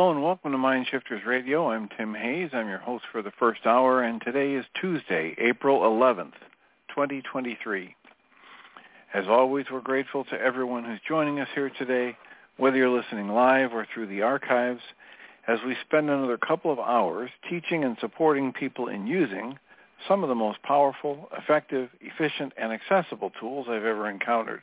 Hello and welcome to Mind Shifters Radio. I'm Tim Hayes. I'm your host for the first hour, and today is Tuesday, April 11th, 2023. As always, we're grateful to everyone who's joining us here today, whether you're listening live or through the archives, as we spend another couple of hours teaching and supporting people in using some of the most powerful, effective, efficient, and accessible tools I've ever encountered.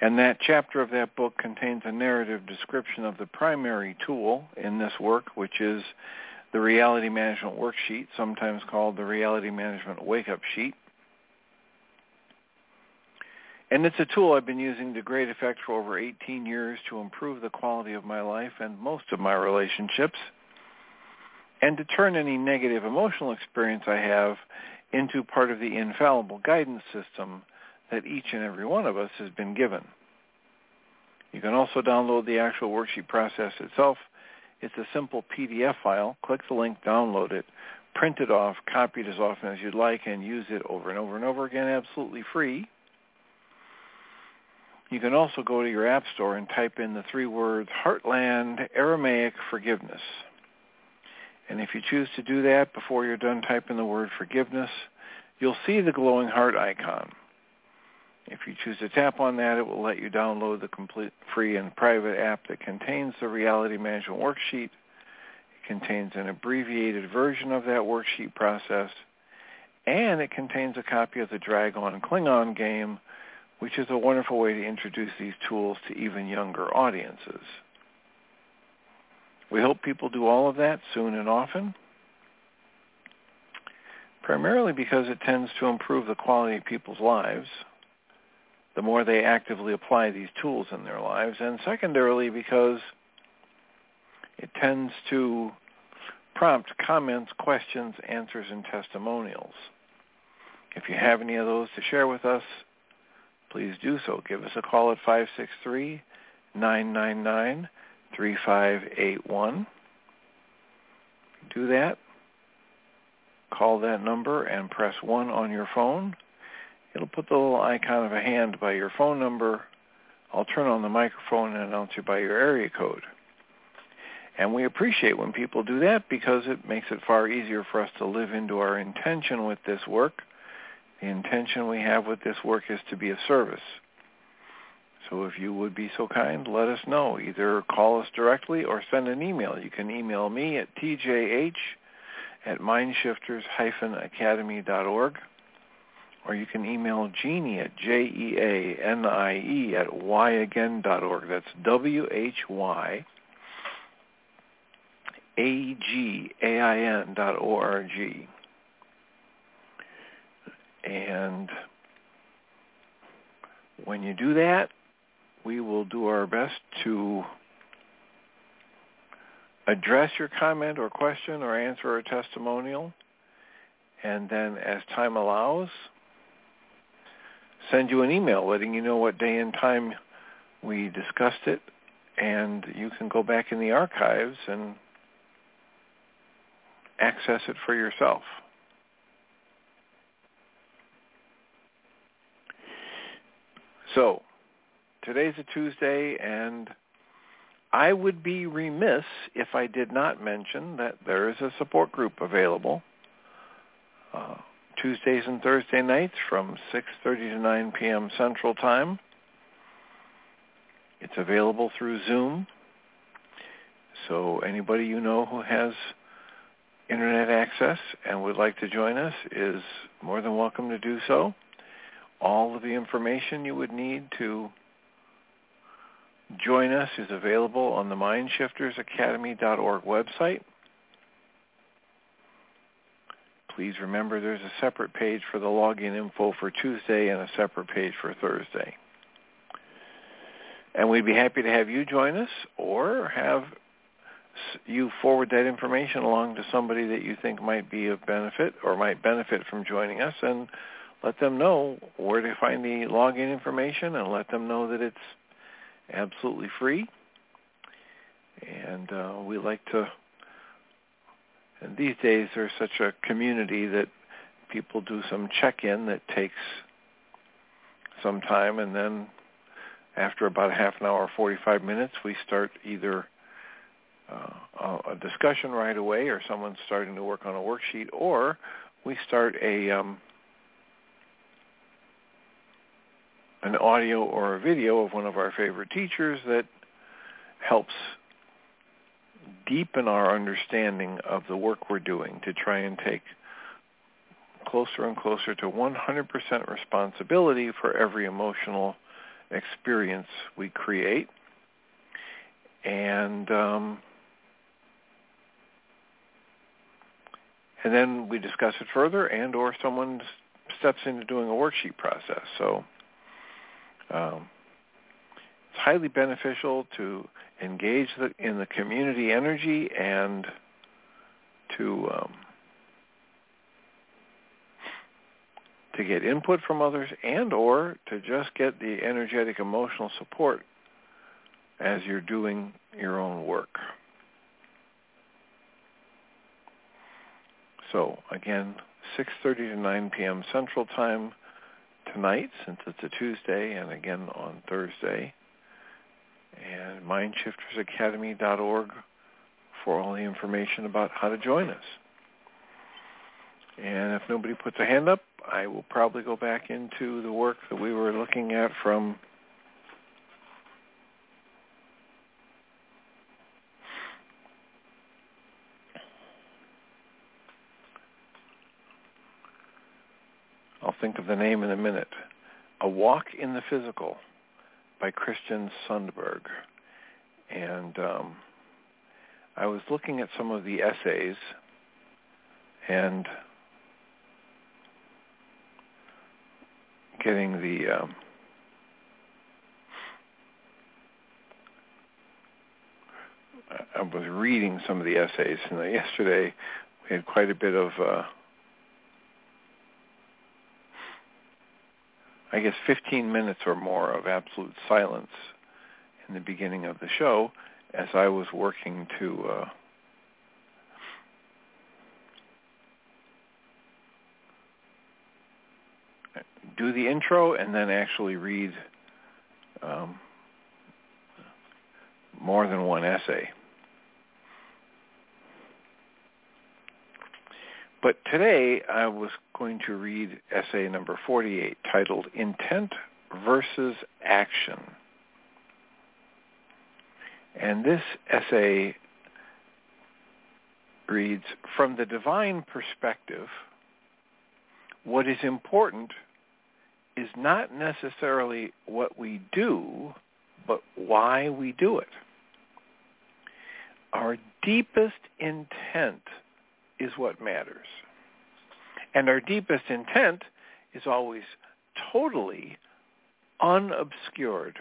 And that chapter of that book contains a narrative description of the primary tool in this work, which is the Reality Management Worksheet, sometimes called the Reality Management Wake-Up Sheet. And it's a tool I've been using to great effect for over 18 years to improve the quality of my life and most of my relationships, and to turn any negative emotional experience I have into part of the infallible guidance system that each and every one of us has been given. You can also download the actual worksheet process itself. It's a simple PDF file. Click the link, download it, print it off, copy it as often as you'd like, and use it over and over and over again absolutely free. You can also go to your app store and type in the three words Heartland Aramaic Forgiveness. And if you choose to do that before you're done typing the word forgiveness, you'll see the glowing heart icon. If you choose to tap on that, it will let you download the complete free and private app that contains the Reality Management Worksheet. It contains an abbreviated version of that worksheet process, and it contains a copy of the Dragon Klingon game, which is a wonderful way to introduce these tools to even younger audiences. We hope people do all of that soon and often, primarily because it tends to improve the quality of people's lives the more they actively apply these tools in their lives, and secondarily because it tends to prompt comments, questions, answers, and testimonials. If you have any of those to share with us, please do so. Give us a call at 563-999-3581. Do that. Call that number and press 1 on your phone it'll put the little icon of a hand by your phone number. I'll turn on the microphone and announce you by your area code. And we appreciate when people do that because it makes it far easier for us to live into our intention with this work. The intention we have with this work is to be of service. So if you would be so kind, let us know. Either call us directly or send an email. You can email me at tjh at mindshifters-academy.org or you can email Jeanie at J-E-A-N-I-E at whyagain.org. That's W-H-Y A-G-A-I-N dot O-R-G. And when you do that, we will do our best to address your comment or question or answer a testimonial. And then as time allows, send you an email letting you know what day and time we discussed it, and you can go back in the archives and access it for yourself. So, today's a Tuesday, and I would be remiss if I did not mention that there is a support group available uh, Tuesdays and Thursday nights from 6.30 to 9 p.m. Central Time. It's available through Zoom. So anybody you know who has internet access and would like to join us is more than welcome to do so. All of the information you would need to join us is available on the MindShiftersAcademy.org website. Please remember there's a separate page for the login info for Tuesday and a separate page for Thursday. And we'd be happy to have you join us or have you forward that information along to somebody that you think might be of benefit or might benefit from joining us and let them know where to find the login information and let them know that it's absolutely free. And uh, we like to, and these days there's such a community that people do some check-in that takes some time and then after about a half an hour, 45 minutes, we start either uh, a discussion right away or someone's starting to work on a worksheet or we start a um, an audio or a video of one of our favorite teachers that helps deepen our understanding of the work we're doing to try and take closer and closer to 100% responsibility for every emotional experience we create. And um, and then we discuss it further and or someone steps into doing a worksheet process. So um, it's highly beneficial to engage the, in the community energy and to um, to get input from others and or to just get the energetic emotional support as you're doing your own work. So again, 6.30 to 9 p.m. Central Time tonight since it's a Tuesday and again on Thursday. And mindshiftersacademy.org for all the information about how to join us. And if nobody puts a hand up, I will probably go back into the work that we were looking at from I'll think of the name in a minute. A Walk in the Physical by Christian Sundberg. And um, I was looking at some of the essays and getting the um, I was reading some of the essays, and yesterday we had quite a bit of uh, I guess 15 minutes or more of absolute silence in the beginning of the show as I was working to uh, do the intro and then actually read um, more than one essay. But today I was going to read essay number 48 titled Intent versus Action. And this essay reads, from the divine perspective, what is important is not necessarily what we do, but why we do it. Our deepest intent is what matters. And our deepest intent is always totally unobscured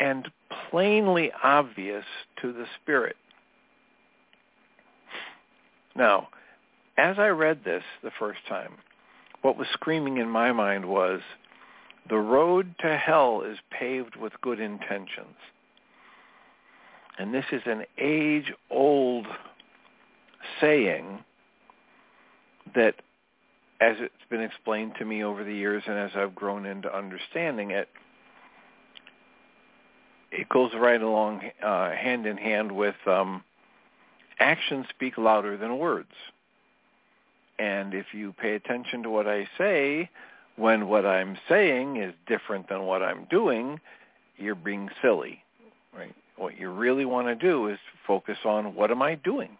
and plainly obvious to the spirit. Now, as I read this the first time, what was screaming in my mind was, The road to hell is paved with good intentions. And this is an age-old saying that as it's been explained to me over the years and as I've grown into understanding it, it goes right along uh, hand in hand with um, actions speak louder than words. And if you pay attention to what I say, when what I'm saying is different than what I'm doing, you're being silly, right? What you really want to do is focus on what am I doing?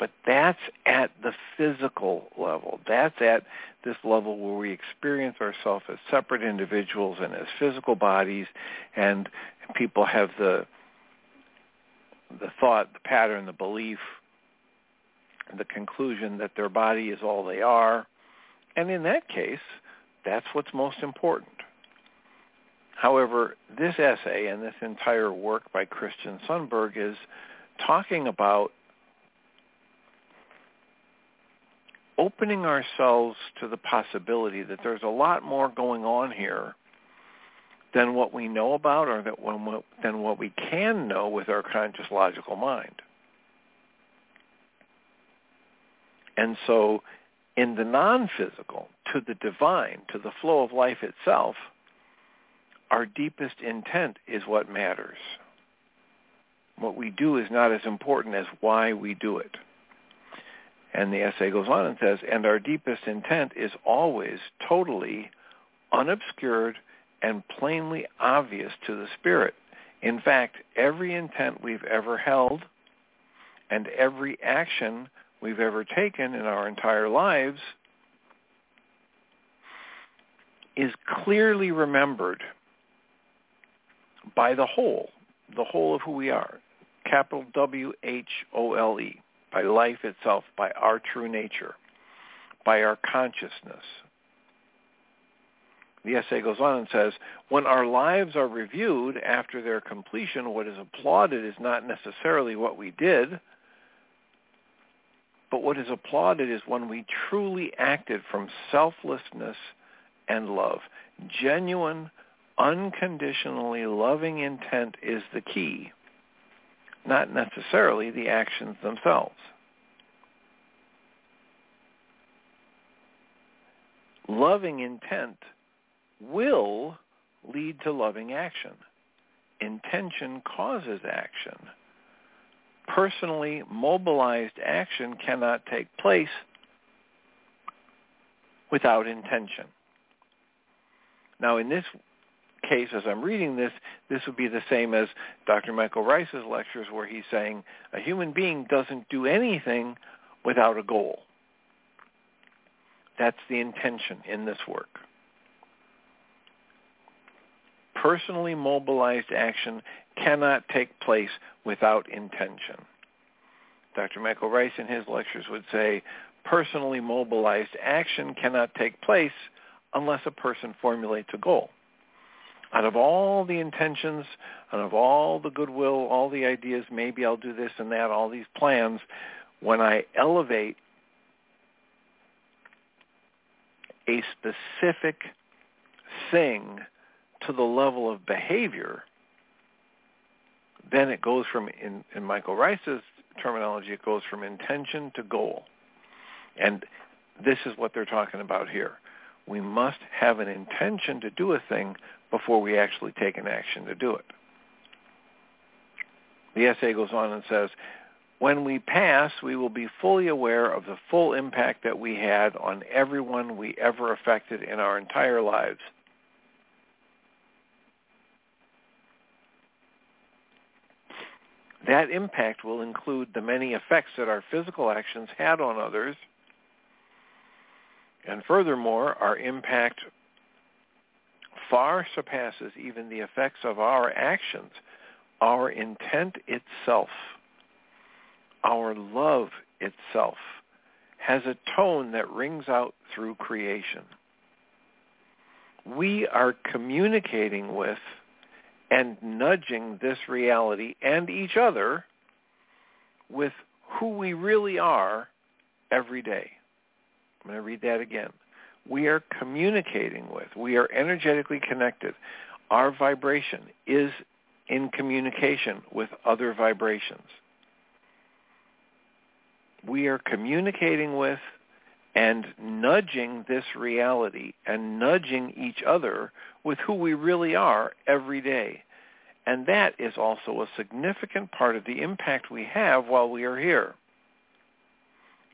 But that's at the physical level. That's at this level where we experience ourselves as separate individuals and as physical bodies, and people have the the thought, the pattern, the belief, the conclusion that their body is all they are. And in that case, that's what's most important. However, this essay and this entire work by Christian Sundberg is talking about opening ourselves to the possibility that there's a lot more going on here than what we know about or that when, than what we can know with our conscious logical mind. And so in the non-physical, to the divine, to the flow of life itself, our deepest intent is what matters. What we do is not as important as why we do it. And the essay goes on and says, and our deepest intent is always totally unobscured and plainly obvious to the spirit. In fact, every intent we've ever held and every action we've ever taken in our entire lives is clearly remembered by the whole, the whole of who we are, capital W-H-O-L-E by life itself, by our true nature, by our consciousness. The essay goes on and says, when our lives are reviewed after their completion, what is applauded is not necessarily what we did, but what is applauded is when we truly acted from selflessness and love. Genuine, unconditionally loving intent is the key not necessarily the actions themselves. Loving intent will lead to loving action. Intention causes action. Personally mobilized action cannot take place without intention. Now in this case, as I'm reading this, this would be the same as Dr. Michael Ryce's lectures where he's saying a human being doesn't do anything without a goal. That's the intention in this work. Personally mobilized action cannot take place without intention. Dr. Michael Ryce in his lectures would say personally mobilized action cannot take place unless a person formulates a goal out of all the intentions, out of all the goodwill, all the ideas, maybe I'll do this and that, all these plans, when I elevate a specific thing to the level of behavior, then it goes from, in, in Michael Ryce's terminology, it goes from intention to goal. And this is what they're talking about here. We must have an intention to do a thing before we actually take an action to do it. The essay goes on and says, when we pass, we will be fully aware of the full impact that we had on everyone we ever affected in our entire lives. That impact will include the many effects that our physical actions had on others, and furthermore, our impact far surpasses even the effects of our actions, our intent itself, our love itself has a tone that rings out through creation. We are communicating with and nudging this reality and each other with who we really are every day. I'm going to read that again we are communicating with. We are energetically connected. Our vibration is in communication with other vibrations. We are communicating with and nudging this reality and nudging each other with who we really are every day. And that is also a significant part of the impact we have while we are here.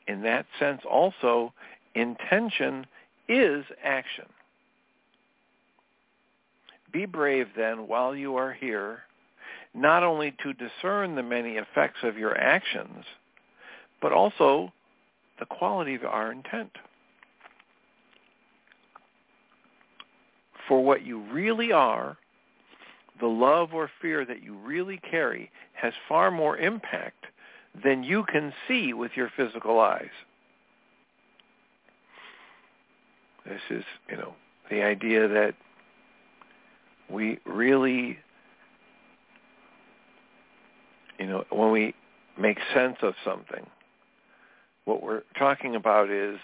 In that sense also, intention is action. Be brave then while you are here, not only to discern the many effects of your actions, but also the quality of our intent. For what you really are, the love or fear that you really carry has far more impact than you can see with your physical eyes. This is, you know, the idea that we really, you know, when we make sense of something, what we're talking about is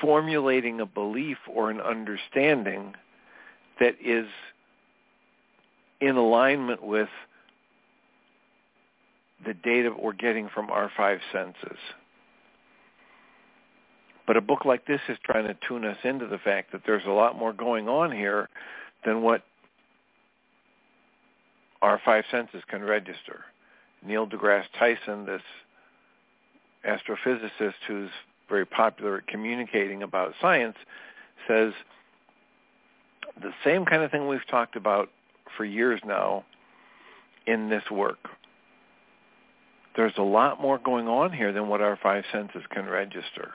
formulating a belief or an understanding that is in alignment with the data we're getting from our five senses. But a book like this is trying to tune us into the fact that there's a lot more going on here than what our five senses can register. Neil deGrasse Tyson, this astrophysicist who's very popular at communicating about science, says the same kind of thing we've talked about for years now in this work. There's a lot more going on here than what our five senses can register.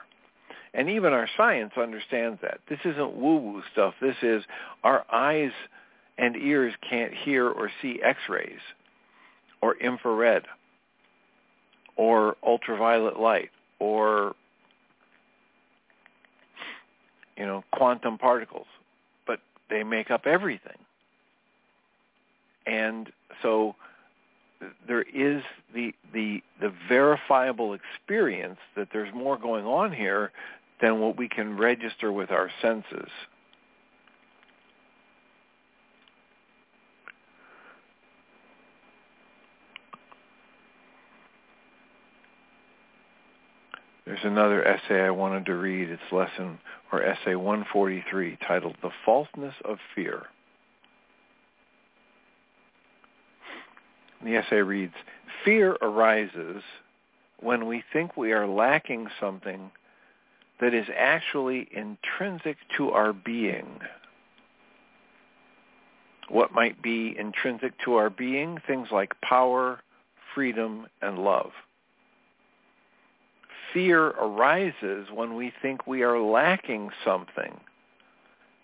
And even our science understands that. This isn't woo-woo stuff. This is our eyes and ears can't hear or see x-rays or infrared or ultraviolet light or you know quantum particles but they make up everything and so there is the the the verifiable experience that there's more going on here than what we can register with our senses There's another essay I wanted to read. It's lesson or essay 143 titled The Falseness of Fear. The essay reads, Fear arises when we think we are lacking something that is actually intrinsic to our being. What might be intrinsic to our being? Things like power, freedom, and love fear arises when we think we are lacking something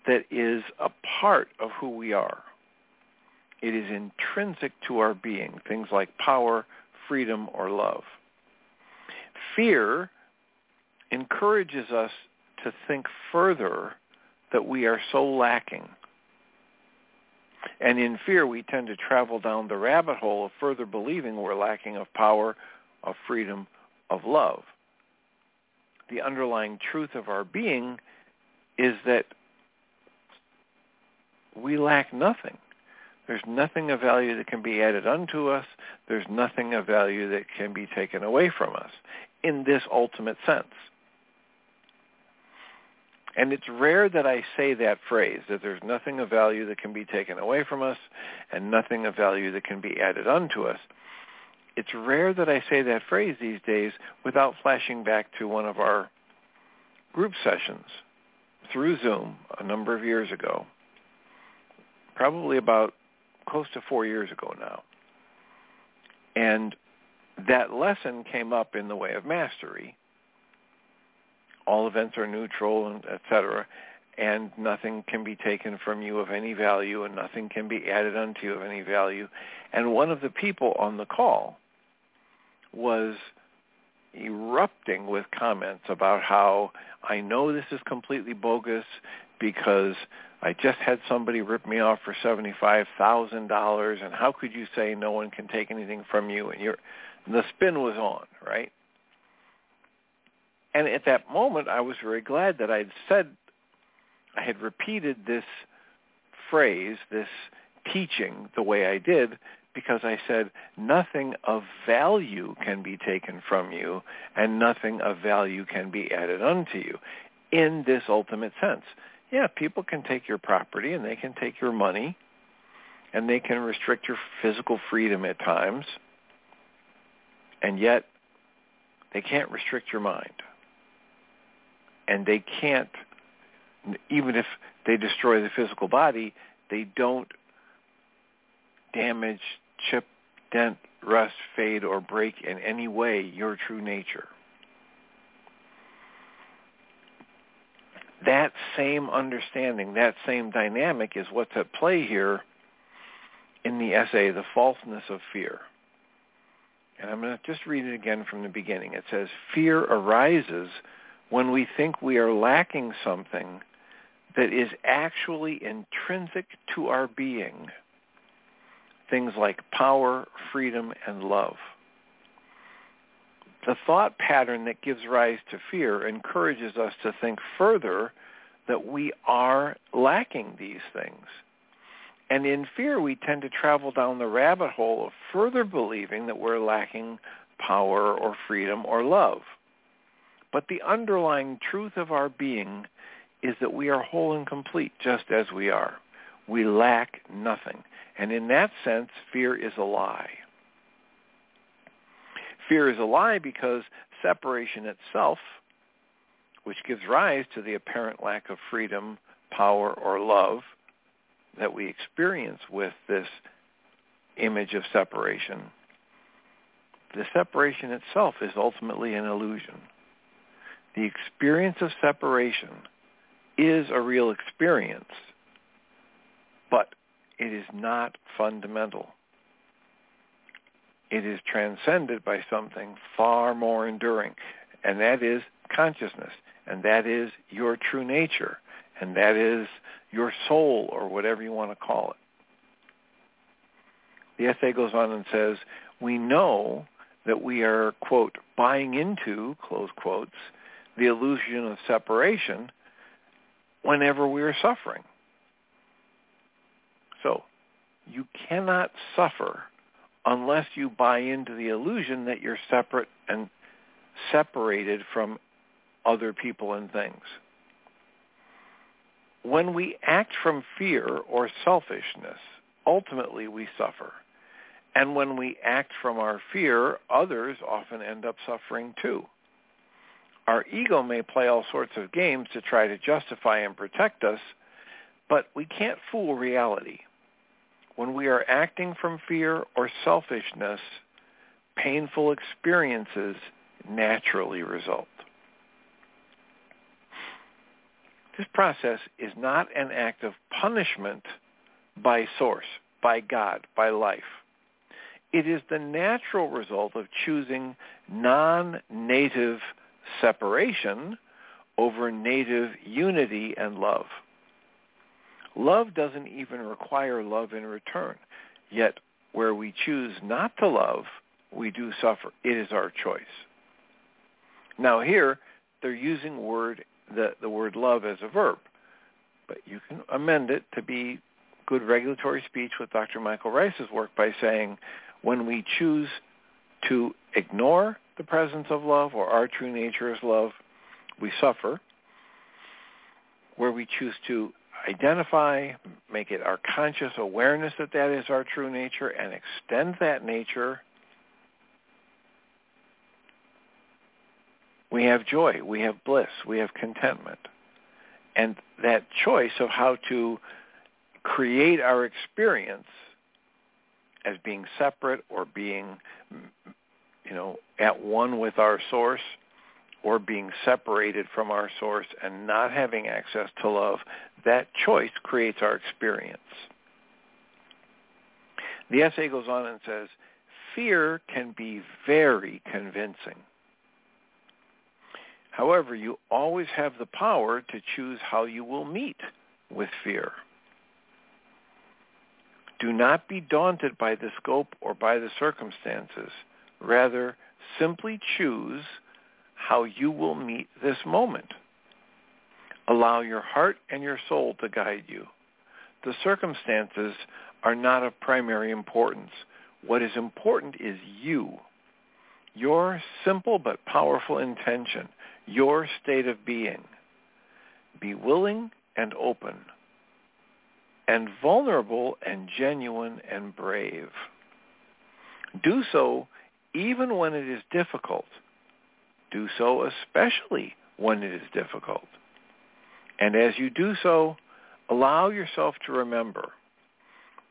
that is a part of who we are. It is intrinsic to our being, things like power, freedom, or love. Fear encourages us to think further that we are so lacking. And in fear, we tend to travel down the rabbit hole of further believing we're lacking of power, of freedom, of love the underlying truth of our being is that we lack nothing. There's nothing of value that can be added unto us. There's nothing of value that can be taken away from us in this ultimate sense. And it's rare that I say that phrase, that there's nothing of value that can be taken away from us and nothing of value that can be added unto us it's rare that I say that phrase these days without flashing back to one of our group sessions through Zoom a number of years ago, probably about close to four years ago now. And that lesson came up in the way of mastery. All events are neutral, and et cetera, and nothing can be taken from you of any value, and nothing can be added unto you of any value. And one of the people on the call was erupting with comments about how I know this is completely bogus because I just had somebody rip me off for $75,000 and how could you say no one can take anything from you and you're the spin was on, right? And at that moment, I was very glad that I had said, I had repeated this phrase, this teaching the way I did, because I said, nothing of value can be taken from you, and nothing of value can be added unto you in this ultimate sense. Yeah, people can take your property and they can take your money and they can restrict your physical freedom at times, and yet they can't restrict your mind. And they can't, even if they destroy the physical body, they don't damage, chip, dent, rust, fade, or break in any way your true nature. That same understanding, that same dynamic is what's at play here in the essay, The Falseness of Fear. And I'm going to just read it again from the beginning. It says, fear arises when we think we are lacking something that is actually intrinsic to our being. Things like power, freedom, and love. The thought pattern that gives rise to fear encourages us to think further that we are lacking these things. And in fear, we tend to travel down the rabbit hole of further believing that we're lacking power or freedom or love. But the underlying truth of our being is that we are whole and complete just as we are. We lack nothing. And in that sense, fear is a lie. Fear is a lie because separation itself, which gives rise to the apparent lack of freedom, power, or love that we experience with this image of separation, the separation itself is ultimately an illusion. The experience of separation is a real experience, but it is not fundamental it is transcended by something far more enduring, and that is consciousness, and that is your true nature, and that is your soul, or whatever you want to call it. The essay goes on and says, we know that we are, quote, buying into, close quotes, the illusion of separation whenever we are suffering. So you cannot suffer unless you buy into the illusion that you're separate and separated from other people and things. When we act from fear or selfishness, ultimately we suffer. And when we act from our fear, others often end up suffering too. Our ego may play all sorts of games to try to justify and protect us, but we can't fool reality. When we are acting from fear or selfishness, painful experiences naturally result. This process is not an act of punishment by source, by God, by life. It is the natural result of choosing non-native separation over native unity and love. Love doesn't even require love in return. Yet where we choose not to love, we do suffer. It is our choice. Now here, they're using word the, the word love as a verb, but you can amend it to be good regulatory speech with Dr. Michael Ryce's work by saying when we choose to ignore the presence of love or our true nature is love, we suffer. Where we choose to identify, make it our conscious awareness that that is our true nature, and extend that nature, we have joy, we have bliss, we have contentment. And that choice of how to create our experience as being separate or being, you know, at one with our source or being separated from our source and not having access to love, that choice creates our experience. The essay goes on and says, fear can be very convincing. However, you always have the power to choose how you will meet with fear. Do not be daunted by the scope or by the circumstances. Rather, simply choose how you will meet this moment. Allow your heart and your soul to guide you. The circumstances are not of primary importance. What is important is you, your simple but powerful intention, your state of being. Be willing and open, and vulnerable and genuine and brave. Do so even when it is difficult. Do so especially when it is difficult. And as you do so, allow yourself to remember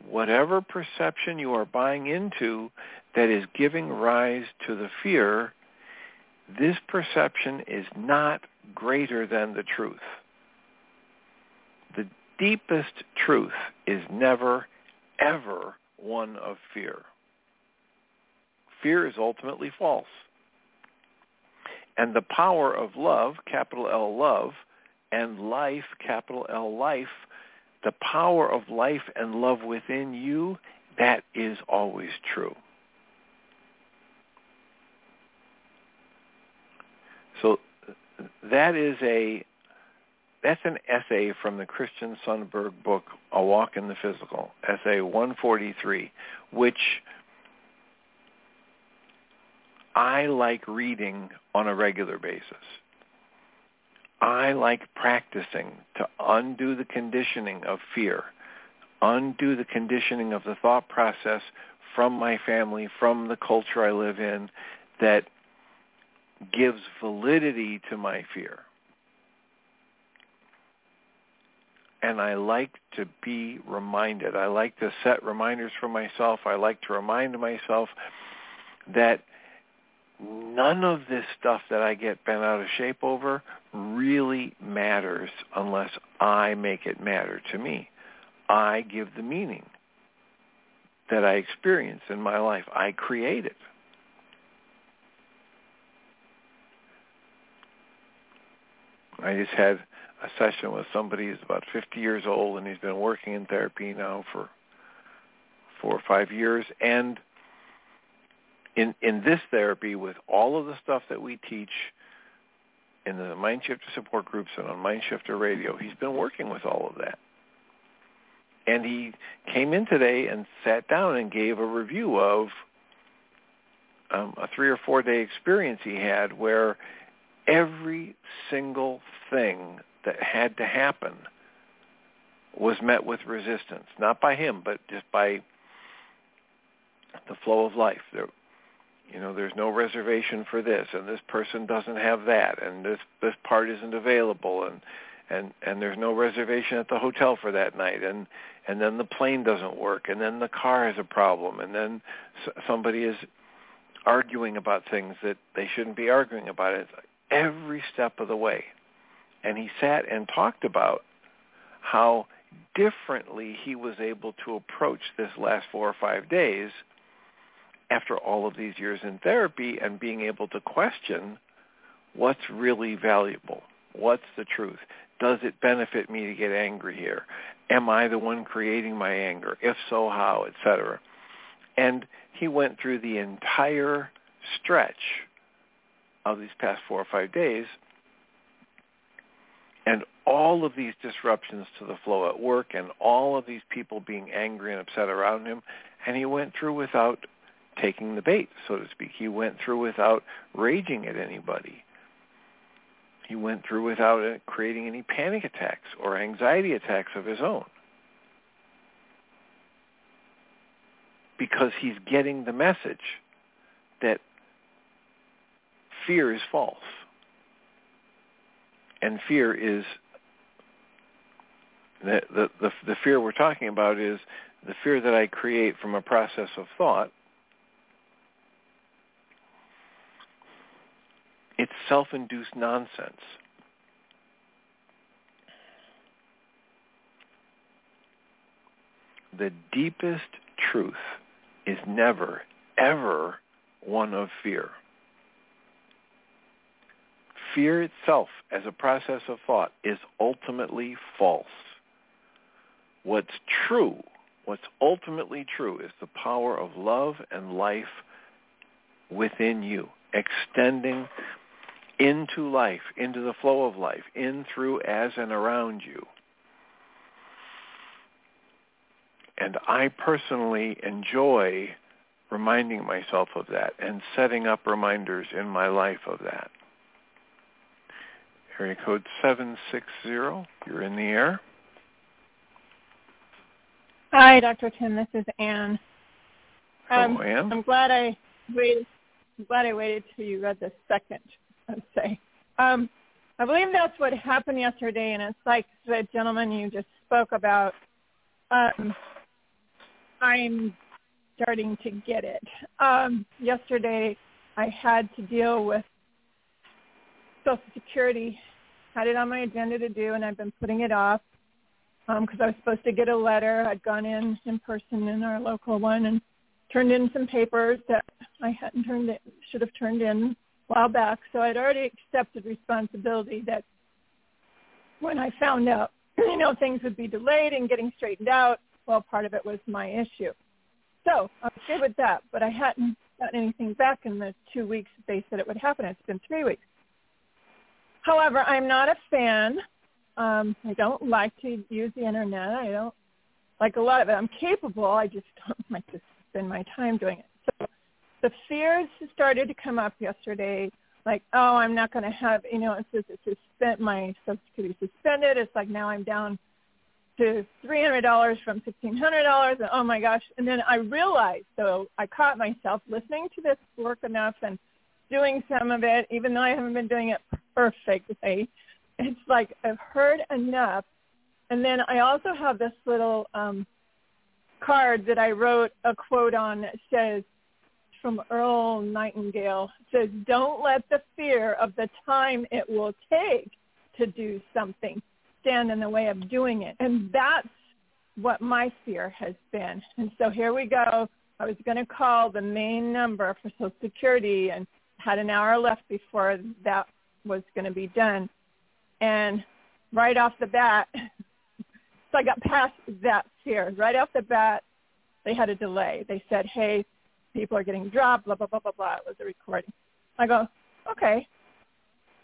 whatever perception you are buying into that is giving rise to the fear, this perception is not greater than the truth. The deepest truth is never, ever one of fear. Fear is ultimately false. And the power of love, capital L love, and life, capital L life, the power of life and love within you, that is always true. So that is a that's an essay from the Christian Sundberg book, A Walk in the Physical, essay 143, which I like reading on a regular basis. I like practicing to undo the conditioning of fear, undo the conditioning of the thought process from my family, from the culture I live in, that gives validity to my fear. And I like to be reminded. I like to set reminders for myself. I like to remind myself that none of this stuff that I get bent out of shape over really matters unless I make it matter to me. I give the meaning that I experience in my life. I create it. I just had a session with somebody who's about 50 years old and he's been working in therapy now for four or five years and in in this therapy with all of the stuff that we teach in the Mindshifter support groups and on Mindshifter Radio, he's been working with all of that. And he came in today and sat down and gave a review of um, a three or four day experience he had where every single thing that had to happen was met with resistance, not by him, but just by the flow of life. There, you know there's no reservation for this and this person doesn't have that and this this part isn't available and and and there's no reservation at the hotel for that night and and then the plane doesn't work and then the car has a problem and then somebody is arguing about things that they shouldn't be arguing about. It every step of the way. And he sat and talked about how differently he was able to approach this last 4 or 5 days after all of these years in therapy and being able to question what's really valuable, what's the truth, does it benefit me to get angry here? Am I the one creating my anger? If so, how, etc. And he went through the entire stretch of these past four or five days and all of these disruptions to the flow at work and all of these people being angry and upset around him and he went through without taking the bait, so to speak. He went through without raging at anybody. He went through without uh, creating any panic attacks or anxiety attacks of his own. Because he's getting the message that fear is false. And fear is the, the, the, the fear we're talking about is the fear that I create from a process of thought It's self-induced nonsense. The deepest truth is never, ever one of fear. Fear itself as a process of thought is ultimately false. What's true, what's ultimately true is the power of love and life within you, extending into life, into the flow of life, in, through, as, and around you. And I personally enjoy reminding myself of that and setting up reminders in my life of that. Area code 760, you're in the air. Hi, Dr. Tim. This is Anne. Um, Anne. I'm glad I waited. I'm glad I waited till you read the second essay. Um, I believe that's what happened yesterday, and it's like the gentleman you just spoke about. Um, I'm starting to get it. Um, yesterday, I had to deal with Social Security. Had it on my agenda to do, and I've been putting it off because um, I was supposed to get a letter. I'd gone in in person in our local one and turned in some papers that I hadn't turned in, should have turned in while back. So I'd already accepted responsibility that when I found out, you know, things would be delayed and getting straightened out, well, part of it was my issue. So I was good with that, but I hadn't gotten anything back in the two weeks that they said it would happen. It's been three weeks. However, I'm not a fan. Um, I don't like to use the internet. I don't like a lot of it. I'm capable. I just don't like to spend my time doing it. The fears started to come up yesterday. Like, oh, I'm not going to have, you know, it says it's suspend my Social Security suspended. It's like now I'm down to $300 from $1,600 and oh my gosh. And then I realized, so I caught myself listening to this work enough and doing some of it, even though I haven't been doing it perfectly. It's like I've heard enough. And then I also have this little um, card that I wrote a quote on that says, from Earl Nightingale, says, don't let the fear of the time it will take to do something stand in the way of doing it. And that's what my fear has been. And so here we go. I was going to call the main number for Social Security and had an hour left before that was going to be done. And right off the bat, so I got past that fear. Right off the bat, they had a delay. They said, hey, people are getting dropped, blah, blah, blah, blah, blah. It was a recording. I go, okay.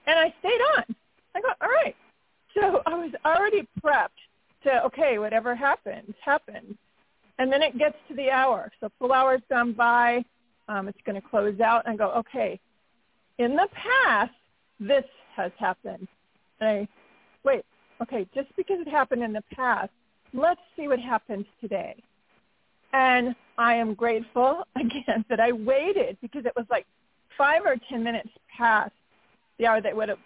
And I stayed on. I go, all right. So I was already prepped to, okay, whatever happens, happens. And then it gets to the hour. So full hour's gone by. Um, it's going to close out. And I go, okay, in the past, this has happened. And I, wait, okay, just because it happened in the past, let's see what happens today. And I am grateful, again, that I waited because it was like five or ten minutes past the hour that would have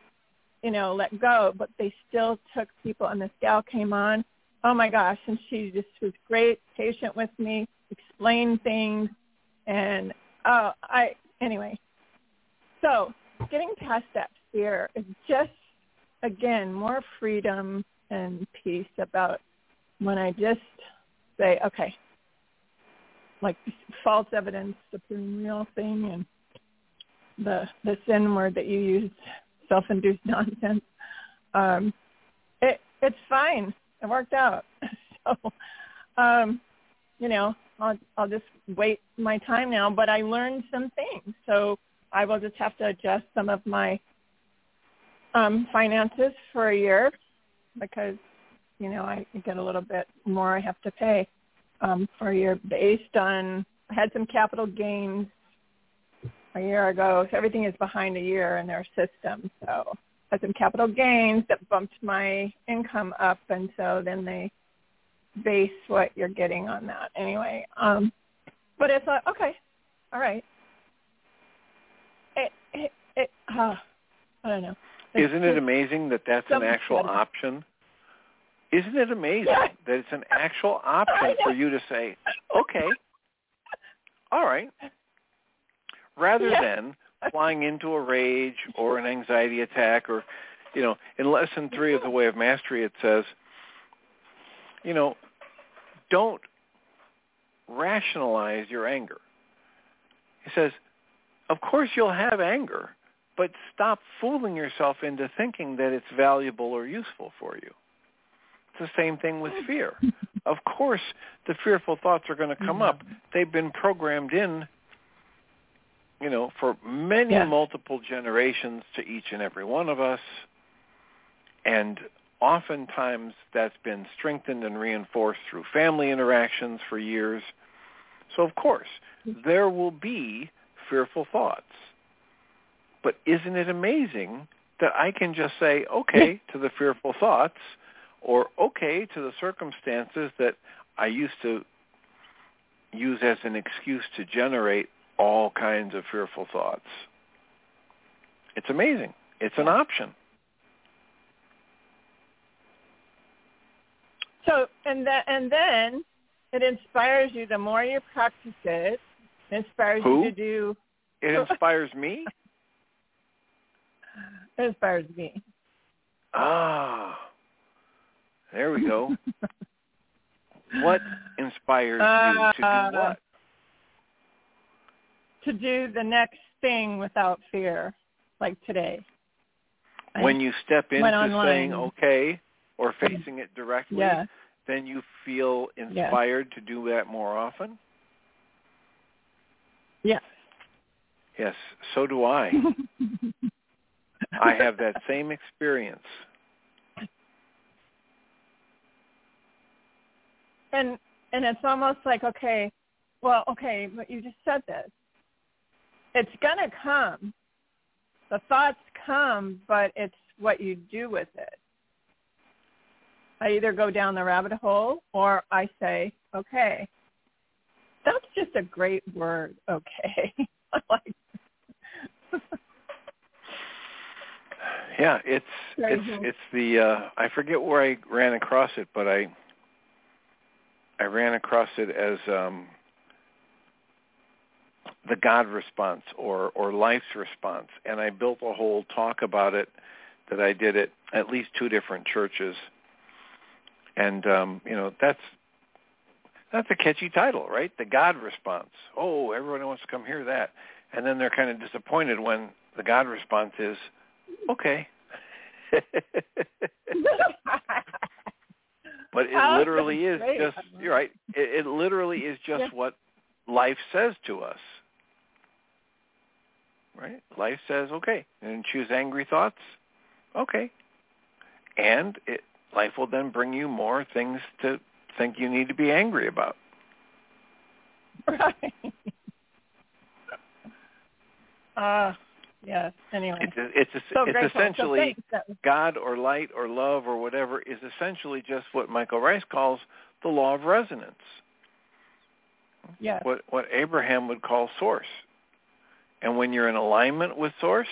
you know, let go, but they still took people. And this gal came on. Oh my gosh! And she just was great, patient with me, explained things, and uh, I anyway. So getting past that fear is just again more freedom and peace about when I just say, okay, like false evidence, the real thing, and the the sin word that you used self-induced nonsense. Um, it it's fine. It worked out. so, um, you know, I'll I'll just wait my time now. But I learned some things, so I will just have to adjust some of my um, finances for a year because you know I get a little bit more I have to pay um, for your based on had some capital gains a year ago. So everything is behind a year in their system. So had some capital gains that bumped my income up, and so then they base what you're getting on that anyway. Um, but it's like, okay, all right. It, it, it, uh, I don't know. Isn't it amazing that that's an actual option? Isn't it amazing that it's an actual option for you to say, okay, all right, rather than flying into a rage or an anxiety attack or you know in lesson 3 of the way of mastery it says you know don't rationalize your anger. He says of course you'll have anger but stop fooling yourself into thinking that it's valuable or useful for you it's the same thing with hmm. fear of course the fearful thoughts are going to come hmm. up they've been programmed in you know, for many Yeah. multiple generations to each and every one of us. And oftentimes that's been strengthened and reinforced through family interactions for years. So of course, there will be fearful thoughts. But isn't it amazing that I can just say okay to the fearful thoughts or okay to the circumstances that I used to use as an excuse to generate all kinds of fearful thoughts. It's amazing. It's an option. So and then and then it inspires you. The more you practice it, it inspires Who? you to do. It inspires me. It inspires me. Ah, there we go. What inspires you to Uh, do what? to do the next thing without fear, like today. When you step into saying okay or facing it directly, yeah, then you feel inspired to do that more often? Yes. Yes, so do I. I have that same experience. And and it's almost like okay, well, okay, but you just said this. It's gonna come. The thoughts come, but it's what you do with it. I either go down the rabbit hole or I say, okay. That's just a great word, okay. Like Yeah, it's it's it's the uh I forget where I ran across it, but I I ran across it as um the God response or or life's response and I built a whole talk about it that I did at at least two different churches. And um you know, that's that's a catchy title, right? The God response. Oh, everyone wants to come hear that. And then they're kind of disappointed when the God response is okay. but it Oh, literally is great. just you're right. It, it literally is just Yeah. what life says to us. Right? Life says, okay, and choose angry thoughts. Okay. And it life will then bring you more things to think you need to be angry about. right. Uh, yes. Anyway, It's it's it's, so it's grateful. So essentially thanks. God or light or love or whatever is essentially just what Michael Ryce calls the law of resonance. yes. What what Abraham would call source. And when you're in alignment with source,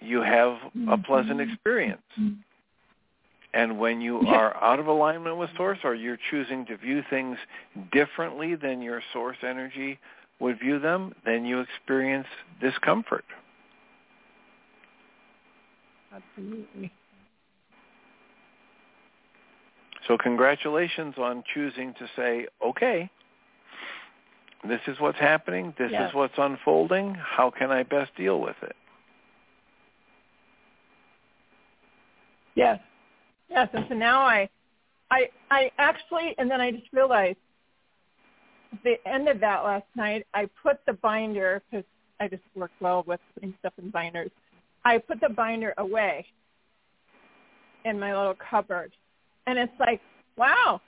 you have a pleasant Mhm. experience. And when you are out of alignment with source or you're choosing to view things differently than your source energy would view them, then you experience discomfort. Absolutely. So congratulations on choosing to say, okay, this is what's happening. This Yes. is what's unfolding. How can I best deal with it? Yes. Yes. And so now I, I, I actually, and then I just realized at the end of that last night, I put the binder because I just work well with putting stuff in binders. I put the binder away in my little cupboard, and it's like, wow,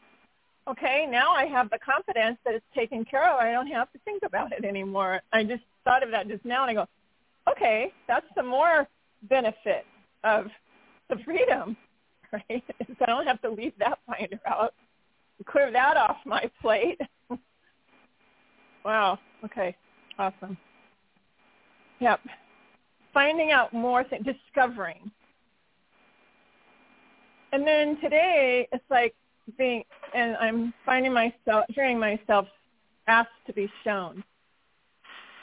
okay, now I have the confidence that it's taken care of. I don't have to think about it anymore. I just thought of that just now, and I go, okay, that's the more benefit of the freedom, right? Is I don't have to leave that binder out, clear that off my plate. wow. Okay. Awesome. Yep. Finding out more things, discovering. And then today, it's like being, and I'm finding myself, hearing myself asked to be shown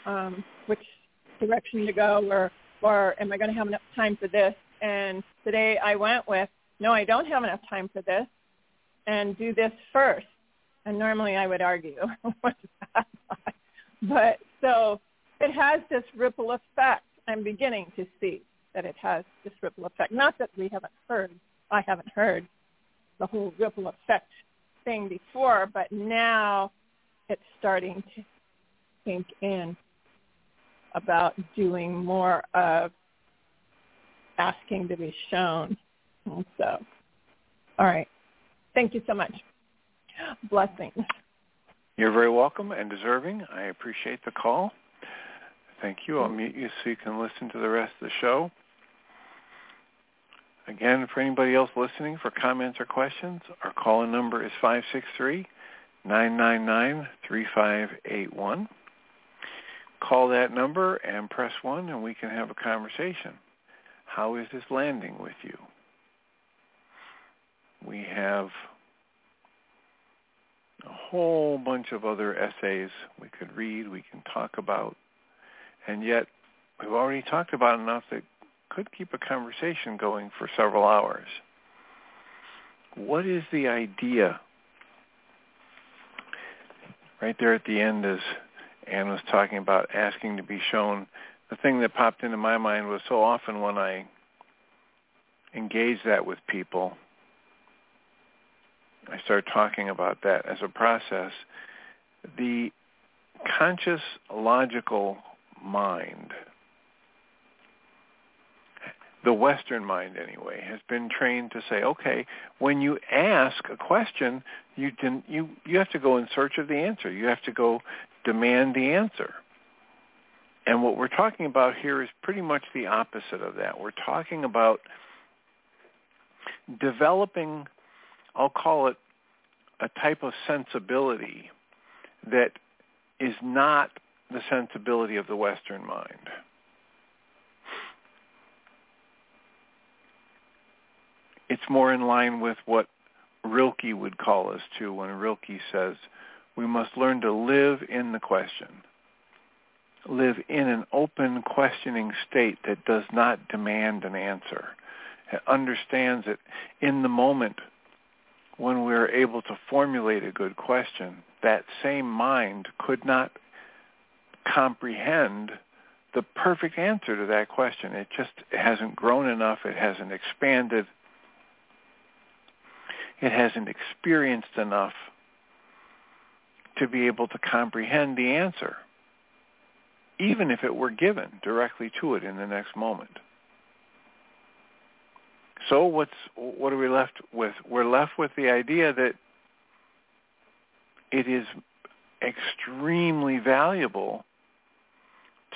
um, which direction to go, or, or am I going to have enough time for this? And today I went with, no, I don't have enough time for this, and do this first. And normally I would argue. But so it has this ripple effect. I'm beginning to see that it has this ripple effect. Not that we haven't heard, I haven't heard the whole ripple effect thing before, but now it's starting to sink in. about doing more of asking to be shown. And so, all right. Thank you so much. Blessings. You're very welcome and deserving. I appreciate the call. Thank you. I'll mute you so you can listen to the rest of the show. Again, for anybody else listening for comments or questions, our call-in number is 563-999-3581. Call that number and press 1 and we can have a conversation. How is this landing with you? We have a whole bunch of other essays we could read, we can talk about, and yet we've already talked about enough that could keep a conversation going for several hours. What is the idea? Right there at the end as Anne was talking about asking to be shown, the thing that popped into my mind was so often when I engage that with people, I start talking about that as a process, the conscious logical mind the Western mind anyway, has been trained to say, okay, when you ask a question, you can, you you have to go in search of the answer. You have to go demand the answer. And what we're talking about here is pretty much the opposite of that. We're talking about developing, I'll call it a type of sensibility that is not the sensibility of the Western mind. it's more in line with what Rilke would call us to when Rilke says we must learn to live in the question, live in an open questioning state that does not demand an answer. It understands that in the moment when we're able to formulate a good question, that same mind could not comprehend the perfect answer to that question. It just hasn't grown enough. It hasn't expanded it hasn't experienced enough to be able to comprehend the answer, even if it were given directly to it in the next moment. So what's what are we left with? We're left with the idea that it is extremely valuable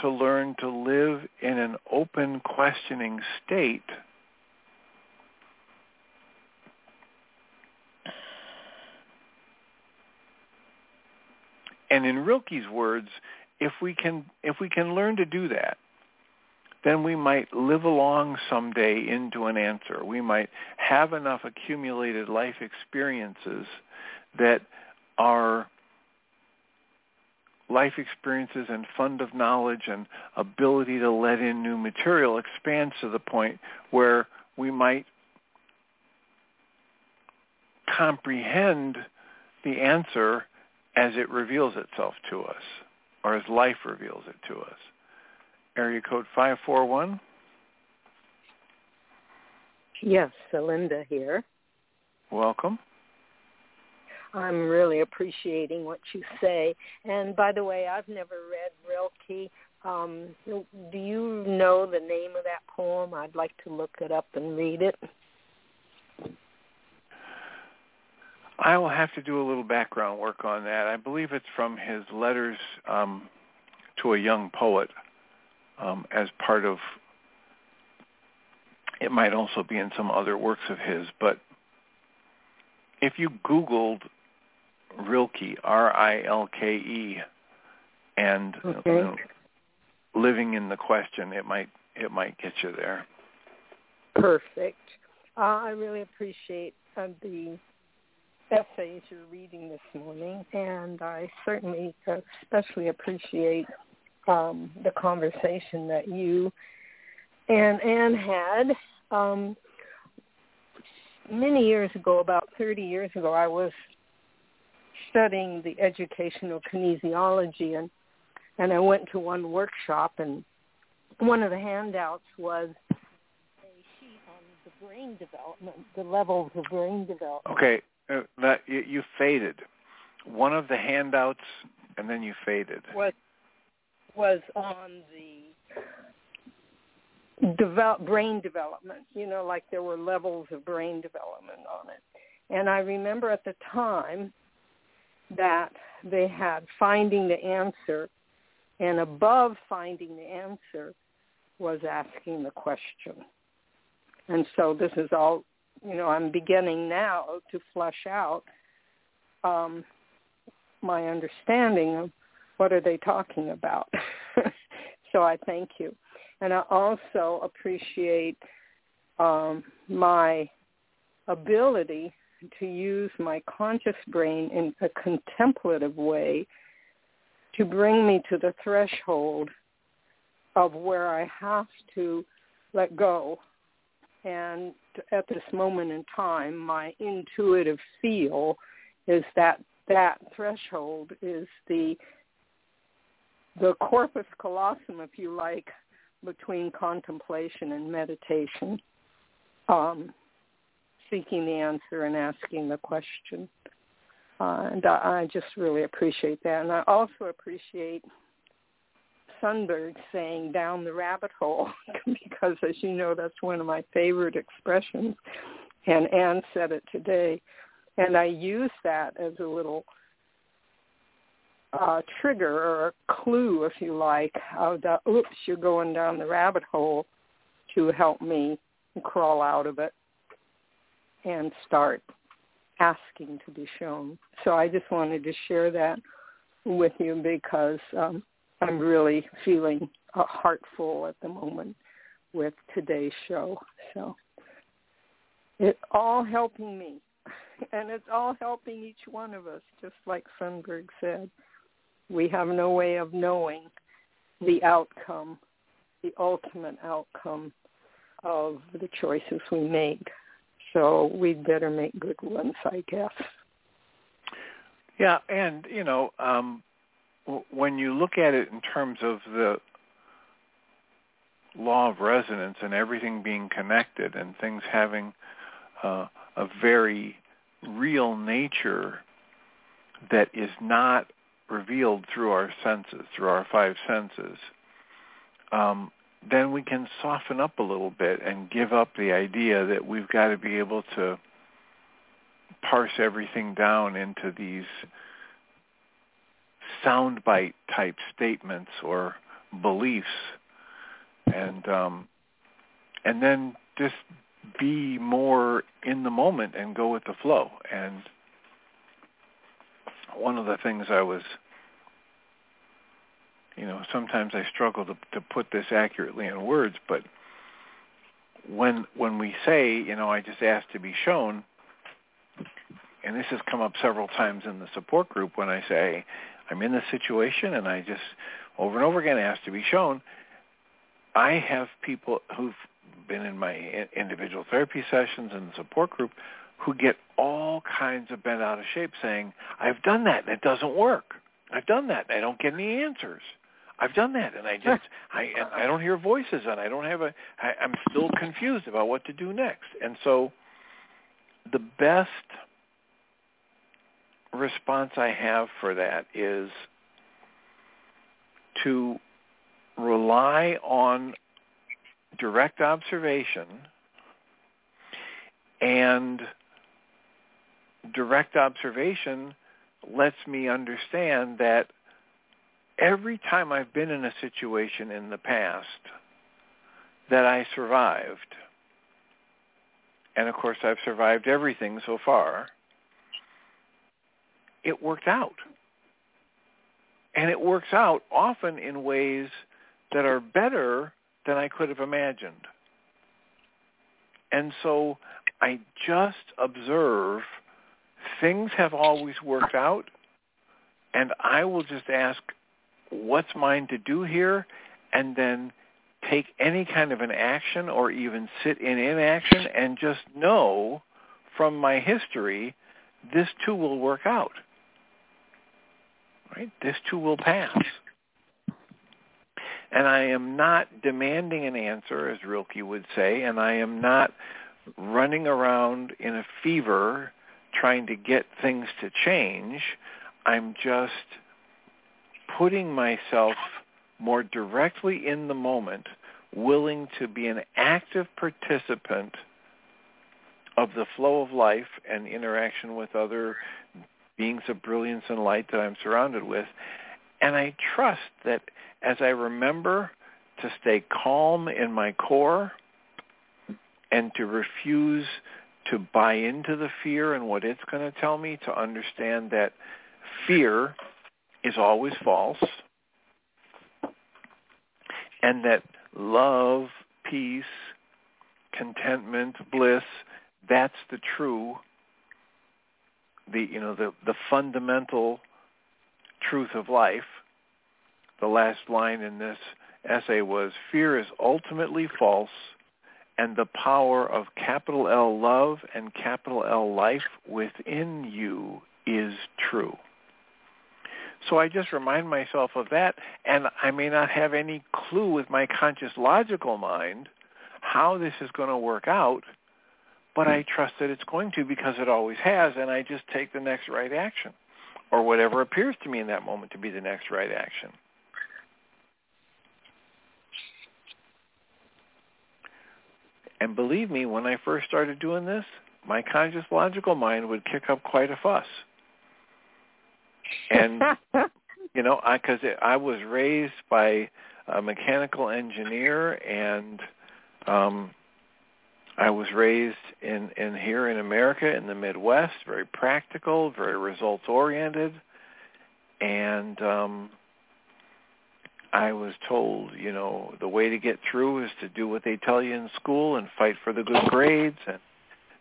to learn to live in an open questioning state And in Rilke's words, if we can if we can learn to do that, then we might live along someday into an answer. We might have enough accumulated life experiences that our life experiences and fund of knowledge and ability to let in new material expands to the point where we might comprehend the answer as it reveals itself to us, or as life reveals it to us. Area code 541. Yes, Celinda here. Welcome. I'm really appreciating what you say. And by the way, I've never read Rilke. Um, do you know the name of that poem? I'd like to look it up and read it. I will have to do a little background work on that. I believe it's from his letters um, to a young poet um, as part of, it might also be in some other works of his, but if you Googled Rilke, R-I-L-K-E, and okay. you know, living in the question, it might it might get you there. Perfect. Uh, I really appreciate uh, the essays you're reading this morning, and I certainly especially appreciate um, the conversation that you and Anne had. Um, many years ago, about 30 years ago, I was studying the educational kinesiology, and and I went to one workshop, and one of the handouts was a sheet on the brain development, the levels of brain development. Okay, uh, that you, you faded. One of the handouts, and then you faded. What? was on the develop, brain development, you know, like there were levels of brain development on it. And I remember at the time that they had finding the answer, and above finding the answer was asking the question. And so this is all, you know, I'm beginning now to flesh out um, my understanding of what are they talking about. so I thank you. And I also appreciate um, my ability to use my conscious brain in a contemplative way to bring me to the threshold of where I have to let go. And at this moment in time, my intuitive feel is that that threshold is the the corpus callosum, if you like, between contemplation and meditation, um, seeking the answer and asking the question. Uh, and I, I just really appreciate that. And I also appreciate Sundberg saying down the rabbit hole because as you know that's one of my favorite expressions and Anne said it today and I use that as a little uh, trigger or a clue, if you like, of the oops, you're going down the rabbit hole to help me crawl out of it and start asking to be shown. So I just wanted to share that with you because um, I'm really feeling heartful at the moment with today's show. So it's all helping me, and it's all helping each one of us, just like Sundberg said. We have no way of knowing the outcome, the ultimate outcome of the choices we make. So we'd better make good ones, I guess. Yeah, and you know, um, when you look at it in terms of the law of resonance and everything being connected and things having uh, a very real nature that is not revealed through our senses, through our five senses, um, then we can soften up a little bit and give up the idea that we've got to be able to parse everything down into these soundbite type statements or beliefs. And um and then just be more in the moment and go with the flow. And one of the things I was you know sometimes I struggle to to put this accurately in words but when when we say you know I just ask to be shown and this has come up several times in the support group when I say I'm in this situation and I just over and over again ask to be shown. I have people who've been in my individual therapy sessions and the support group who get all kinds of bent out of shape saying, I've done that and it doesn't work. I've done that and I don't get any answers. I've done that and I just I I don't hear voices and I don't have a I, I'm still confused about what to do next. And so the best response I have for that is to rely on direct observation and direct observation lets me understand that every time I've been in a situation in the past that I survived, and of course I've survived everything so far, it worked out. And it works out often in ways that are better than I could have imagined. And so I just observe things have always worked out, and I will just ask, what's mine to do here? And then take any kind of an action or even sit in inaction and just know from my history, this too will work out. Right? This too will pass. And I am not demanding an answer, as Rilke would say, and I am not running around in a fever trying to get things to change. I'm just putting myself more directly in the moment, willing to be an active participant of the flow of life and interaction with other beings of brilliance and light that I'm surrounded with. And I trust that as I remember to stay calm in my core and to refuse to buy into the fear and what it's going to tell me, to understand that fear is always false and that love, peace, contentment, bliss, that's the true the you know the the fundamental truth of life. The last line in this essay was fear is ultimately false and the power of capital L love and capital L life within you is true. So I just remind myself of that, and I may not have any clue with my conscious logical mind how this is going to work out, but I hmm. trust that it's going to because it always has, and I just take the next right action, or whatever appears to me in that moment to be the next right action. And believe me, when I first started doing this, my conscious logical mind would kick up quite a fuss. And you know, I because I was raised by a mechanical engineer, and um, I was raised in in here in America in the Midwest, very practical, very results oriented, and um, I was told, you know, the way to get through is to do what they tell you in school and fight for the good grades and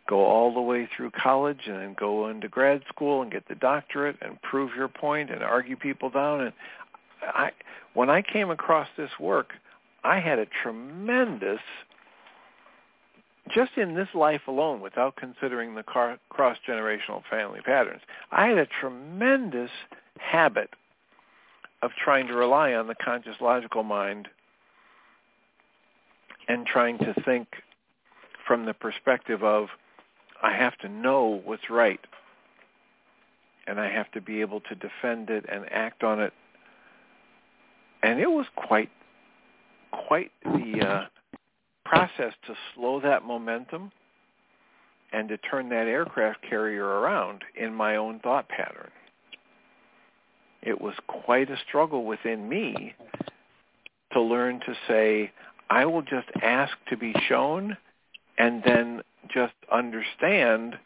go all the way through college and then go into grad school and get the doctorate and prove your point and argue people down and I when I came across this work, I had a tremendous just in this life alone without considering the cross-generational family patterns. I had a tremendous habit of trying to rely on the conscious logical mind and trying to think from the perspective of I have to know what's right and I have to be able to defend it and act on it. And it was quite quite the uh, process to slow that momentum and to turn that aircraft carrier around in my own thought pattern it was quite a struggle within me to learn to say, I will just ask to be shown and then just understand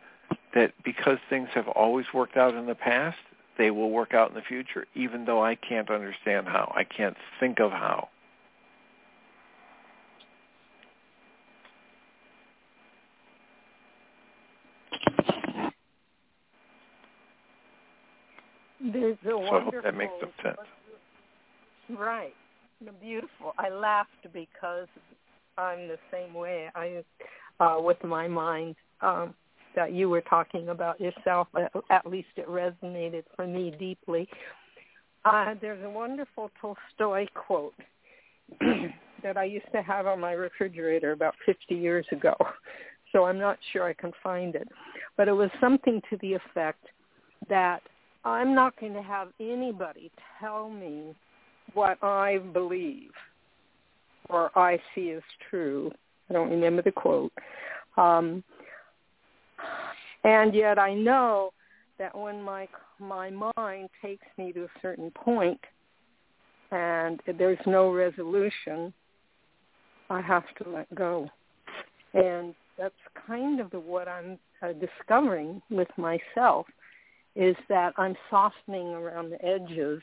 that because things have always worked out in the past, they will work out in the future, even though I can't understand how. I can't think of how. There's a so wonderful. I hope that makes some sense. Right. Beautiful. I laughed because I'm the same way. I, uh, with my mind, um, that you were talking about yourself. At least it resonated for me deeply. Uh, there's a wonderful Tolstoy quote that I used to have on my refrigerator about 50 years ago. So I'm not sure I can find it. But it was something to the effect that I'm not going to have anybody tell me what I believe or I see as true. I don't remember the quote. Um, and yet I know that when my my mind takes me to a certain point and there's no resolution, I have to let go. And that's kind of what I'm uh, discovering with myself is that I'm softening around the edges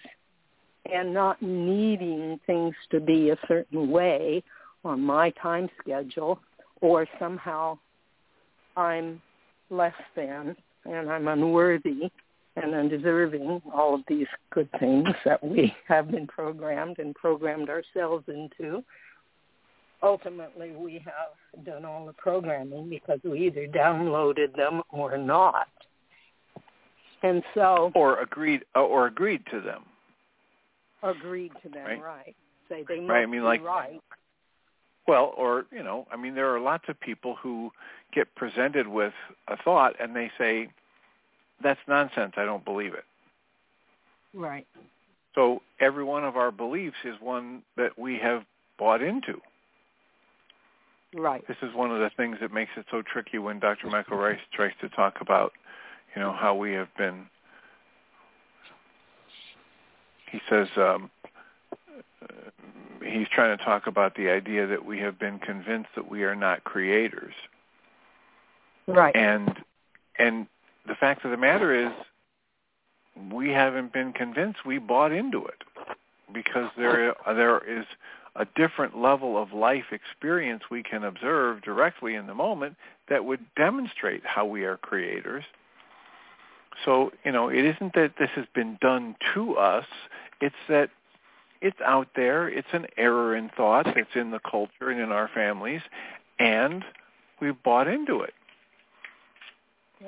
and not needing things to be a certain way on my time schedule or somehow I'm less than and I'm unworthy and undeserving, all of these good things that we have been programmed and programmed ourselves into. Ultimately, we have done all the programming because we either downloaded them or not. And so, or agreed, uh, or agreed to them. Agreed to them, right? right. Say they must right. I mean, be like, right. Well, or you know, I mean, there are lots of people who get presented with a thought and they say, "That's nonsense. I don't believe it." Right. So every one of our beliefs is one that we have bought into. Right. This is one of the things that makes it so tricky when Dr. Michael Ryce tries to talk about, you know, how we have been. He says um, he's trying to talk about the idea that we have been convinced that we are not creators. Right. And and the fact of the matter is we haven't been convinced we bought into it because there there is a different level of life experience we can observe directly in the moment that would demonstrate how we are creators. So, you know, it isn't that this has been done to us, it's that it's out there, it's an error in thought It's in the culture and in our families, and we've bought into it.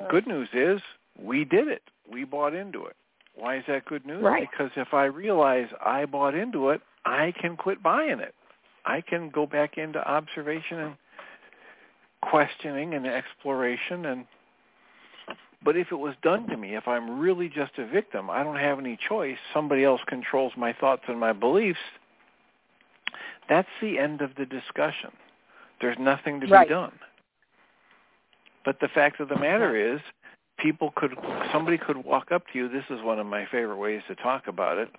Good news is we did it. We bought into it. Why is that good news? Right. Because if I realize I bought into it, I can quit buying it. I can go back into observation and questioning and exploration and but if it was done to me, if I'm really just a victim, I don't have any choice. Somebody else controls my thoughts and my beliefs. That's the end of the discussion. There's nothing to right. be done. But the fact of the matter is, people could, somebody could walk up to you. This is one of my favorite ways to talk about it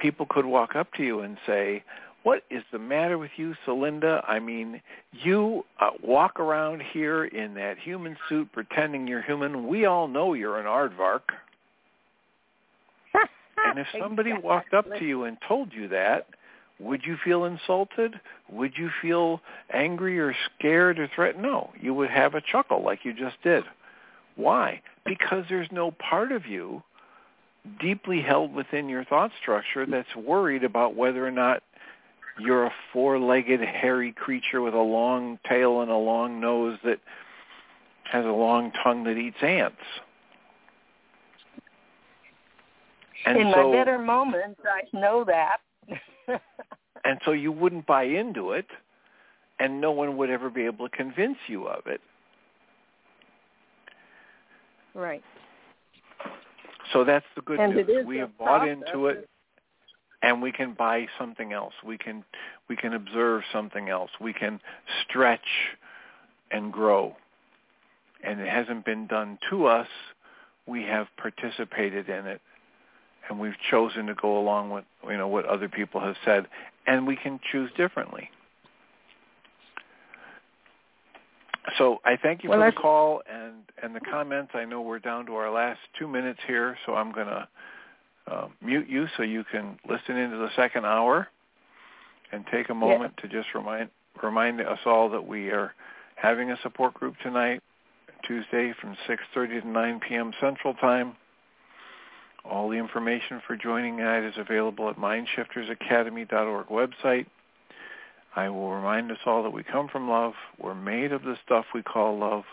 people could walk up to you and say, what is the matter with you, Celinda? I mean, you uh, walk around here in that human suit pretending you're human. We all know you're an aardvark. and if somebody exactly. walked up to you and told you that, would you feel insulted? Would you feel angry or scared or threatened? No, you would have a chuckle like you just did. Why? Because there's no part of you deeply held within your thought structure that's worried about whether or not you're a four-legged hairy creature with a long tail and a long nose that has a long tongue that eats ants. And In so, my better moments, I know that. and so you wouldn't buy into it, and no one would ever be able to convince you of it. Right. So that's the good and news. We have bought process. into it and we can buy something else. We can we can observe something else. We can stretch and grow. And it hasn't been done to us. We have participated in it and we've chosen to go along with you know what other people have said and we can choose differently. So I thank you well, for the call and, and the comments. I know we're down to our last two minutes here, so I'm going to uh, mute you so you can listen into the second hour and take a moment yeah. to just remind remind us all that we are having a support group tonight, Tuesday from 6.30 to 9 p.m. Central Time. All the information for joining that is available at mindshiftersacademy.org website. I will remind us all that we come from love. We're made of the stuff we call love.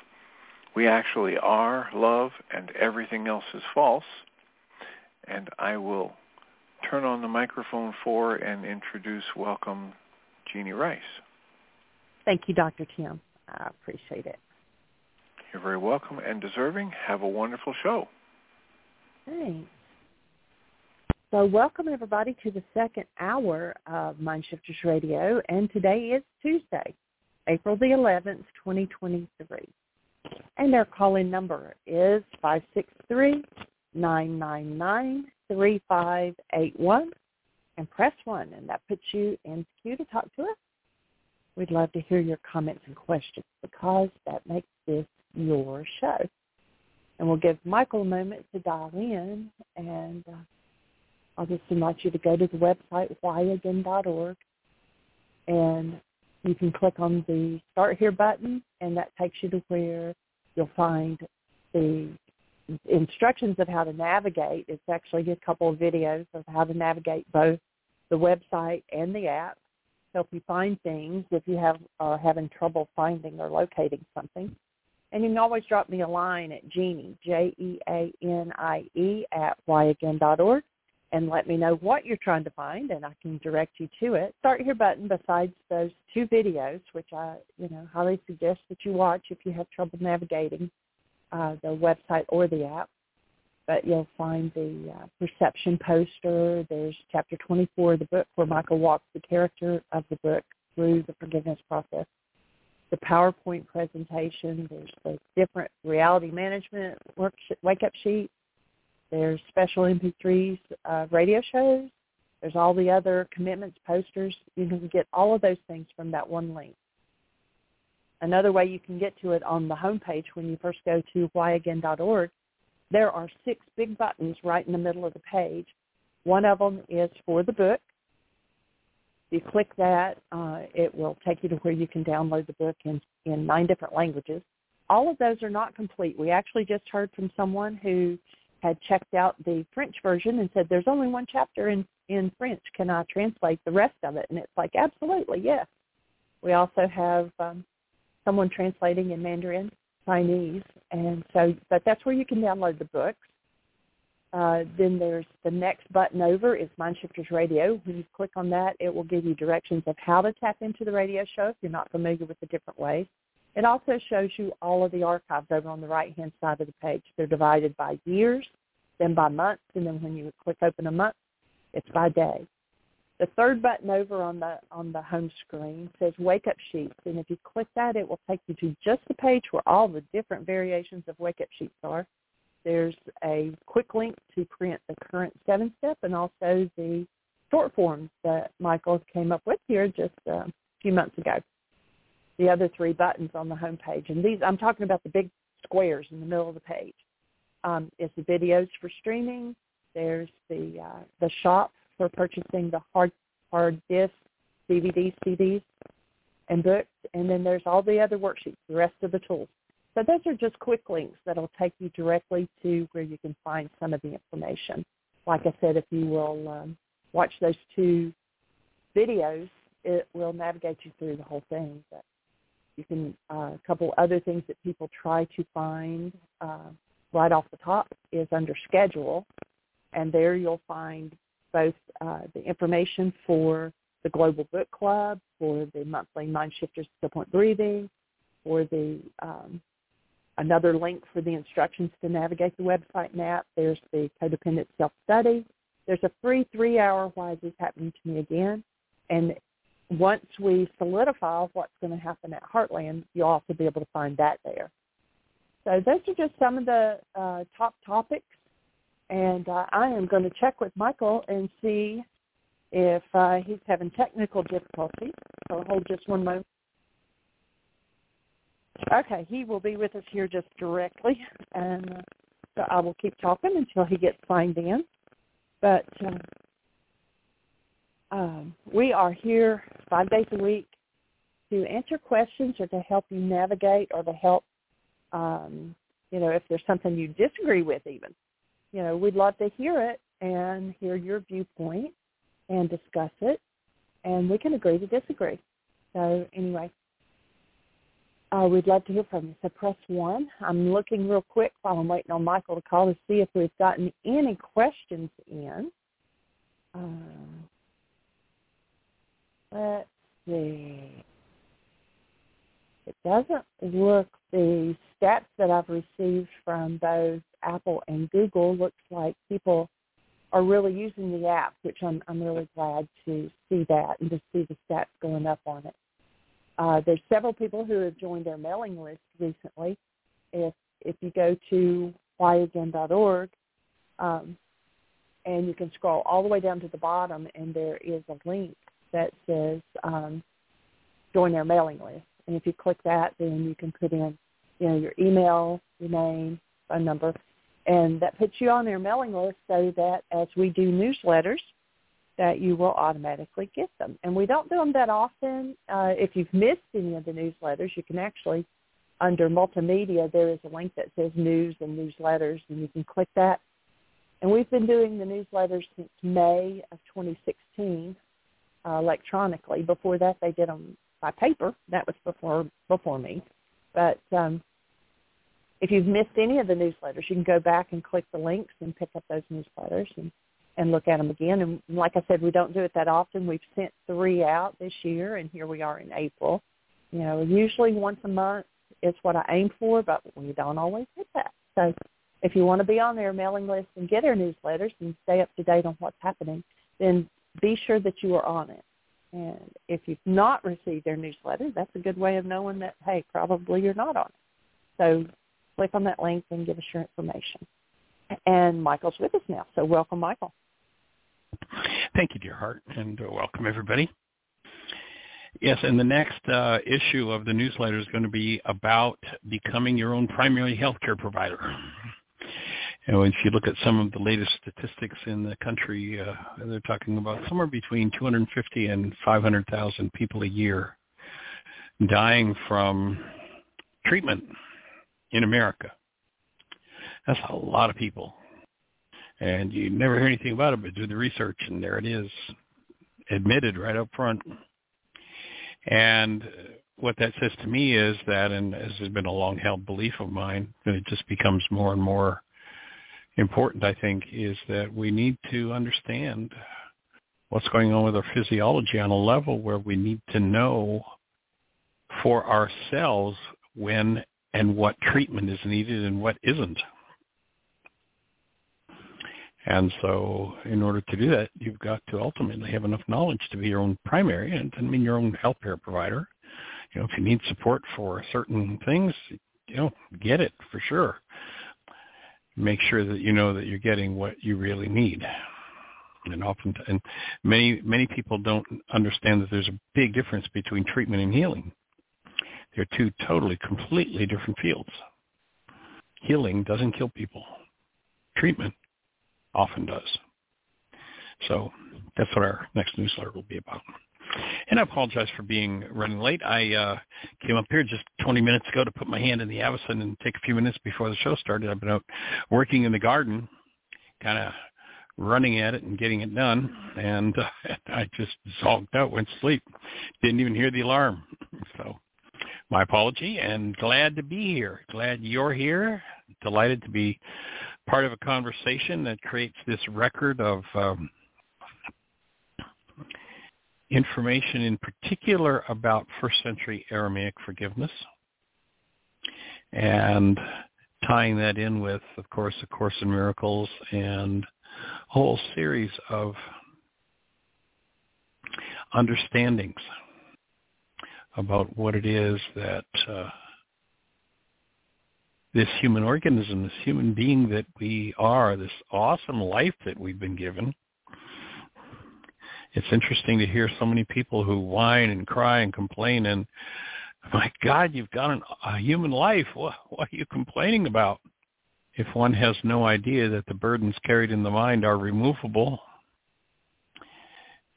We actually are love, and everything else is false. And I will turn on the microphone for and introduce, welcome, Jeanie Ryce. Thank you, Dr. Tim. I appreciate it. You're very welcome and deserving. Have a wonderful show. Thanks. So welcome everybody to the second hour of Mind Shifters Radio, and today is Tuesday, April the 11th, 2023. And our call-in number is 563-999-3581 and press 1, and that puts you in queue to talk to us. We'd love to hear your comments and questions because that makes this your show. And we'll give Michael a moment to dial in and uh, I'll just invite you to go to the website, whyagain.org, and you can click on the Start Here button, and that takes you to where you'll find the instructions of how to navigate. It's actually a couple of videos of how to navigate both the website and the app, help you find things if you have are having trouble finding or locating something. And you can always drop me a line at Jeanie, J-E-A-N-I-E, at whyagain.org and let me know what you're trying to find and I can direct you to it. Start here button besides those two videos, which I, you know, highly suggest that you watch if you have trouble navigating uh, the website or the app. but you'll find the uh, perception poster. There's chapter 24 of the book where Michael walks the character of the book through the forgiveness process. The PowerPoint presentation. There's the different reality management work wake-up sheet. There's special MP3s, uh, radio shows. There's all the other commitments posters. You can get all of those things from that one link. Another way you can get to it on the homepage when you first go to whyagain.org, there are six big buttons right in the middle of the page. One of them is for the book. If you click that, uh, it will take you to where you can download the book in, in nine different languages. All of those are not complete. We actually just heard from someone who had checked out the French version and said, there's only one chapter in, in French. Can I translate the rest of it? And it's like, absolutely, yes. We also have um, someone translating in Mandarin, Chinese, and so but that's where you can download the books. Uh, then there's the next button over is Mindshifters Radio. When you click on that, it will give you directions of how to tap into the radio show if you're not familiar with the different ways. It also shows you all of the archives over on the right-hand side of the page. They're divided by years, then by months, and then when you click open a month, it's by day. The third button over on the on the home screen says Wake Up Sheets, and if you click that, it will take you to just the page where all the different variations of Wake Up Sheets are. There's a quick link to print the current seven step and also the short forms that Michael came up with here just a few months ago. The other three buttons on the home page, and these I'm talking about the big squares in the middle of the page. Um, is the videos for streaming. There's the uh, the shop for purchasing the hard hard disc, DVDs, CDs, and books. And then there's all the other worksheets, the rest of the tools. So those are just quick links that'll take you directly to where you can find some of the information. Like I said, if you will um, watch those two videos, it will navigate you through the whole thing. But you can uh, a couple other things that people try to find uh, right off the top is under schedule, and there you'll find both uh, the information for the Global Book Club, for the monthly Mind Shifters Still Point Breathing, for the um, another link for the instructions to navigate the website map. There's the codependent self-study. There's a free three-hour Why Is This Happening to Me Again? And once we solidify what's going to happen at Heartland, you'll also be able to find that there. So those are just some of the uh, top topics and uh, I am going to check with Michael and see if uh, he's having technical difficulties. So hold just one moment. Okay, he will be with us here just directly, and uh, so I will keep talking until he gets signed in. But uh, um, we are here five days a week to answer questions or to help you navigate or to help, um, you know, if there's something you disagree with even you know, we'd love to hear it and hear your viewpoint and discuss it, and we can agree to disagree. So anyway, uh, we'd love to hear from you. So press one. I'm looking real quick while I'm waiting on Michael to call to see if we've gotten any questions in. Uh, let's see. It doesn't look the stats that I've received from both Apple and Google looks like people are really using the app, which I'm I'm really glad to see that and to see the stats going up on it. Uh, there's several people who have joined their mailing list recently. If if you go to whyagain.org, um, and you can scroll all the way down to the bottom, and there is a link that says um, join their mailing list. And if you click that, then you can put in, you know, your email, your name, phone number, and that puts you on their mailing list so that as we do newsletters, that you will automatically get them. And we don't do them that often. Uh, if you've missed any of the newsletters, you can actually, under multimedia, there is a link that says news and newsletters, and you can click that. And we've been doing the newsletters since May of 2016 uh, electronically. Before that, they did them by paper. That was before before me. But um, if you've missed any of the newsletters, you can go back and click the links and pick up those newsletters and, and look at them again. And like I said, we don't do it that often. We've sent three out this year, and here we are in April. You know, usually once a month is what I aim for, but we don't always hit that. So if you want to be on their mailing list and get our newsletters and stay up to date on what's happening, then be sure that you are on it. And if you've not received their newsletter, that's a good way of knowing that, hey, probably you're not on it. So click on that link and give us your information. And Michael's with us now. So welcome, Michael. Thank you, dear heart, and uh, welcome everybody. Yes, and the next uh, issue of the newsletter is going to be about becoming your own primary healthcare provider. You know, if you look at some of the latest statistics in the country, uh, they're talking about somewhere between 250 and 500,000 people a year dying from treatment in America. That's a lot of people. And you never hear anything about it, but do the research, and there it is, admitted right up front. And what that says to me is that, and this has been a long-held belief of mine, that it just becomes more and more important, I think, is that we need to understand what's going on with our physiology on a level where we need to know for ourselves when and what treatment is needed and what isn't. And so in order to do that, you've got to ultimately have enough knowledge to be your own primary and I mean your own healthcare provider. You know, if you need support for certain things, you know, get it for sure make sure that you know that you're getting what you really need. And often, and many many people don't understand that there's a big difference between treatment and healing. They're two totally, completely different fields. Healing doesn't kill people. Treatment often does. So that's what our next newsletter will be about. And I apologize for being running late. I uh, came up here just 20 minutes ago to put my hand in the AVACEN and take a few minutes before the show started. I've been out working in the garden, kind of running at it and getting it done, and uh, I just zonked out, went to sleep, didn't even hear the alarm. So my apology, and glad to be here. Glad you're here. Delighted to be part of a conversation that creates this record of um, information in particular about first century Aramaic forgiveness and tying that in with, of course, A Course in Miracles and a whole series of understandings about what it is that uh, this human organism, this human being that we are, this awesome life that we've been given, it's interesting to hear so many people who whine and cry and complain and my God, you've got an, a human life. What, what are you complaining about? If one has no idea that the burdens carried in the mind are removable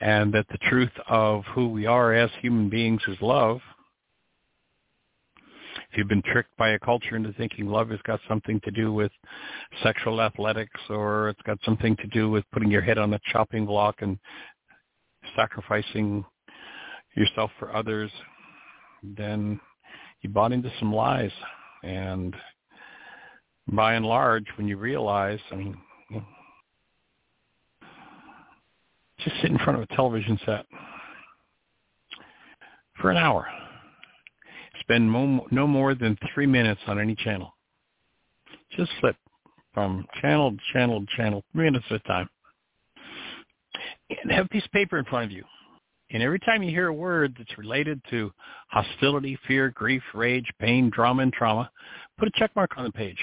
and that the truth of who we are as human beings is love, if you've been tricked by a culture into thinking love has got something to do with sexual athletics or it's got something to do with putting your head on a chopping block and sacrificing yourself for others, then you bought into some lies. And by and large, when you realize, I mean, just sit in front of a television set for an hour. Spend no more than three minutes on any channel. Just flip from channel to channel to channel, three minutes at a time and have a piece of paper in front of you. And every time you hear a word that's related to hostility, fear, grief, rage, pain, drama, and trauma, put a check mark on the page.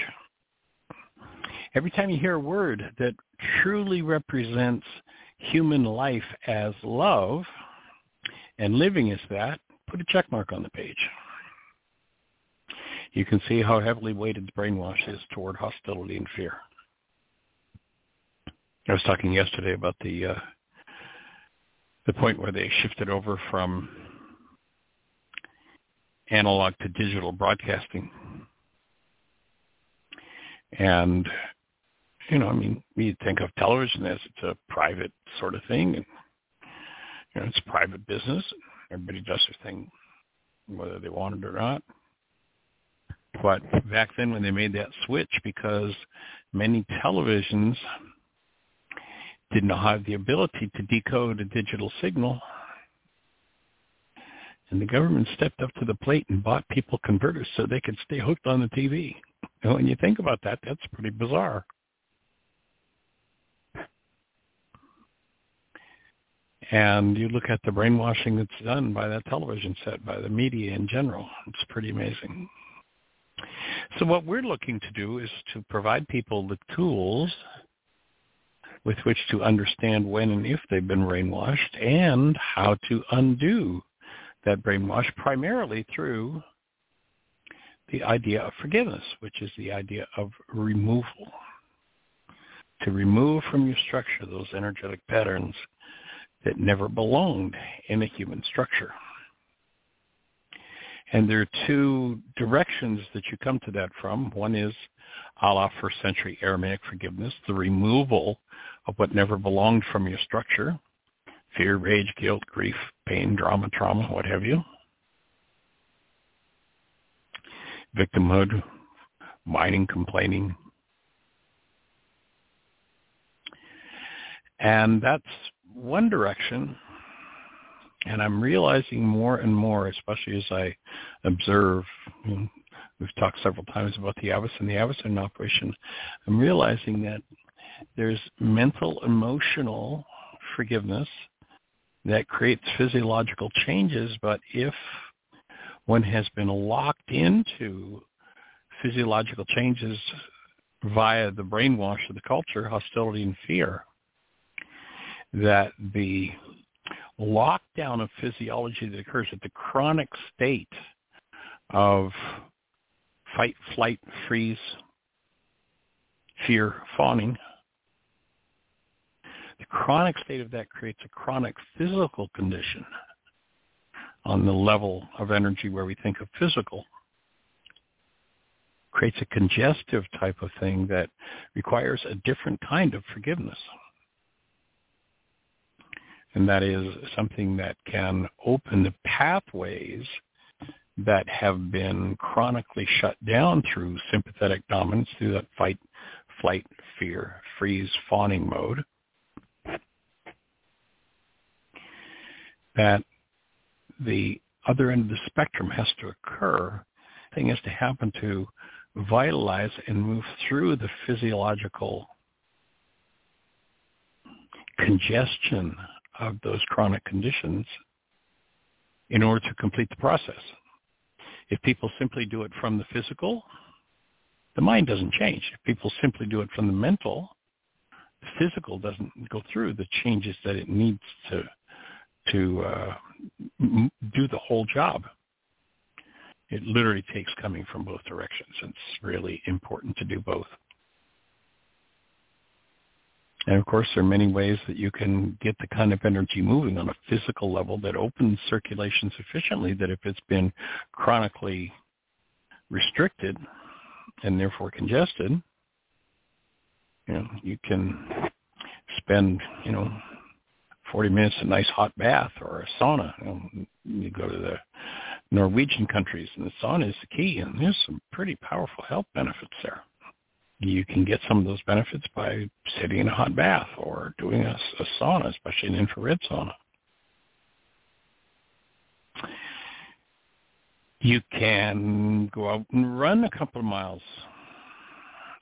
Every time you hear a word that truly represents human life as love and living as that, put a check mark on the page. You can see how heavily weighted the brainwash is toward hostility and fear. I was talking yesterday about the uh, the point where they shifted over from analog to digital broadcasting. And, you know, I mean, we think of television as it's a private sort of thing. And, you know, it's private business. Everybody does their thing whether they want it or not. But back then when they made that switch, because many televisions did not have the ability to decode a digital signal. And the government stepped up to the plate and bought people converters so they could stay hooked on the TV. And when you think about that, that's pretty bizarre. And you look at the brainwashing that's done by that television set, by the media in general. It's pretty amazing. So what we're looking to do is to provide people the tools with which to understand when and if they've been brainwashed and how to undo that brainwash primarily through the idea of forgiveness, which is the idea of removal. To remove from your structure those energetic patterns that never belonged in a human structure. And there are two directions that you come to that from. One is a la first century Aramaic forgiveness, the removal of what never belonged from your structure, fear, rage, guilt, grief, pain, drama, trauma, what have you. Victimhood, whining, complaining. And that's one direction, and I'm realizing more and more, especially as I observe, we've talked several times about the AVACEN, the AVACEN operation, I'm realizing that there's mental, emotional forgiveness that creates physiological changes, but if one has been locked into physiological changes via the brainwash of the culture, hostility and fear, that the lockdown of physiology that occurs at the chronic state of fight, flight, freeze, fear, fawning, the chronic state of that creates a chronic physical condition on the level of energy where we think of physical creates a congestive type of thing that requires a different kind of forgiveness and that is something that can open the pathways that have been chronically shut down through sympathetic dominance, through that fight, flight, fear, freeze, fawning mode. That the other end of the spectrum has to occur. Thing has to happen to vitalize and move through the physiological congestion of those chronic conditions in order to complete the process. If people simply do it from the physical, the mind doesn't change. If people simply do it from the mental, the physical doesn't go through the changes that it needs to to uh, m- do the whole job. It literally takes coming from both directions. It's really important to do both. And of course, there are many ways that you can get the kind of energy moving on a physical level that opens circulation sufficiently that if it's been chronically restricted and therefore congested, you know, you can spend, you know, 40 minutes in a nice hot bath or a sauna. You go to the Norwegian countries and the sauna is the key and there's some pretty powerful health benefits there you can get some of those benefits by sitting in a hot bath or doing a, a sauna, especially an infrared sauna. You can go out and run a couple of miles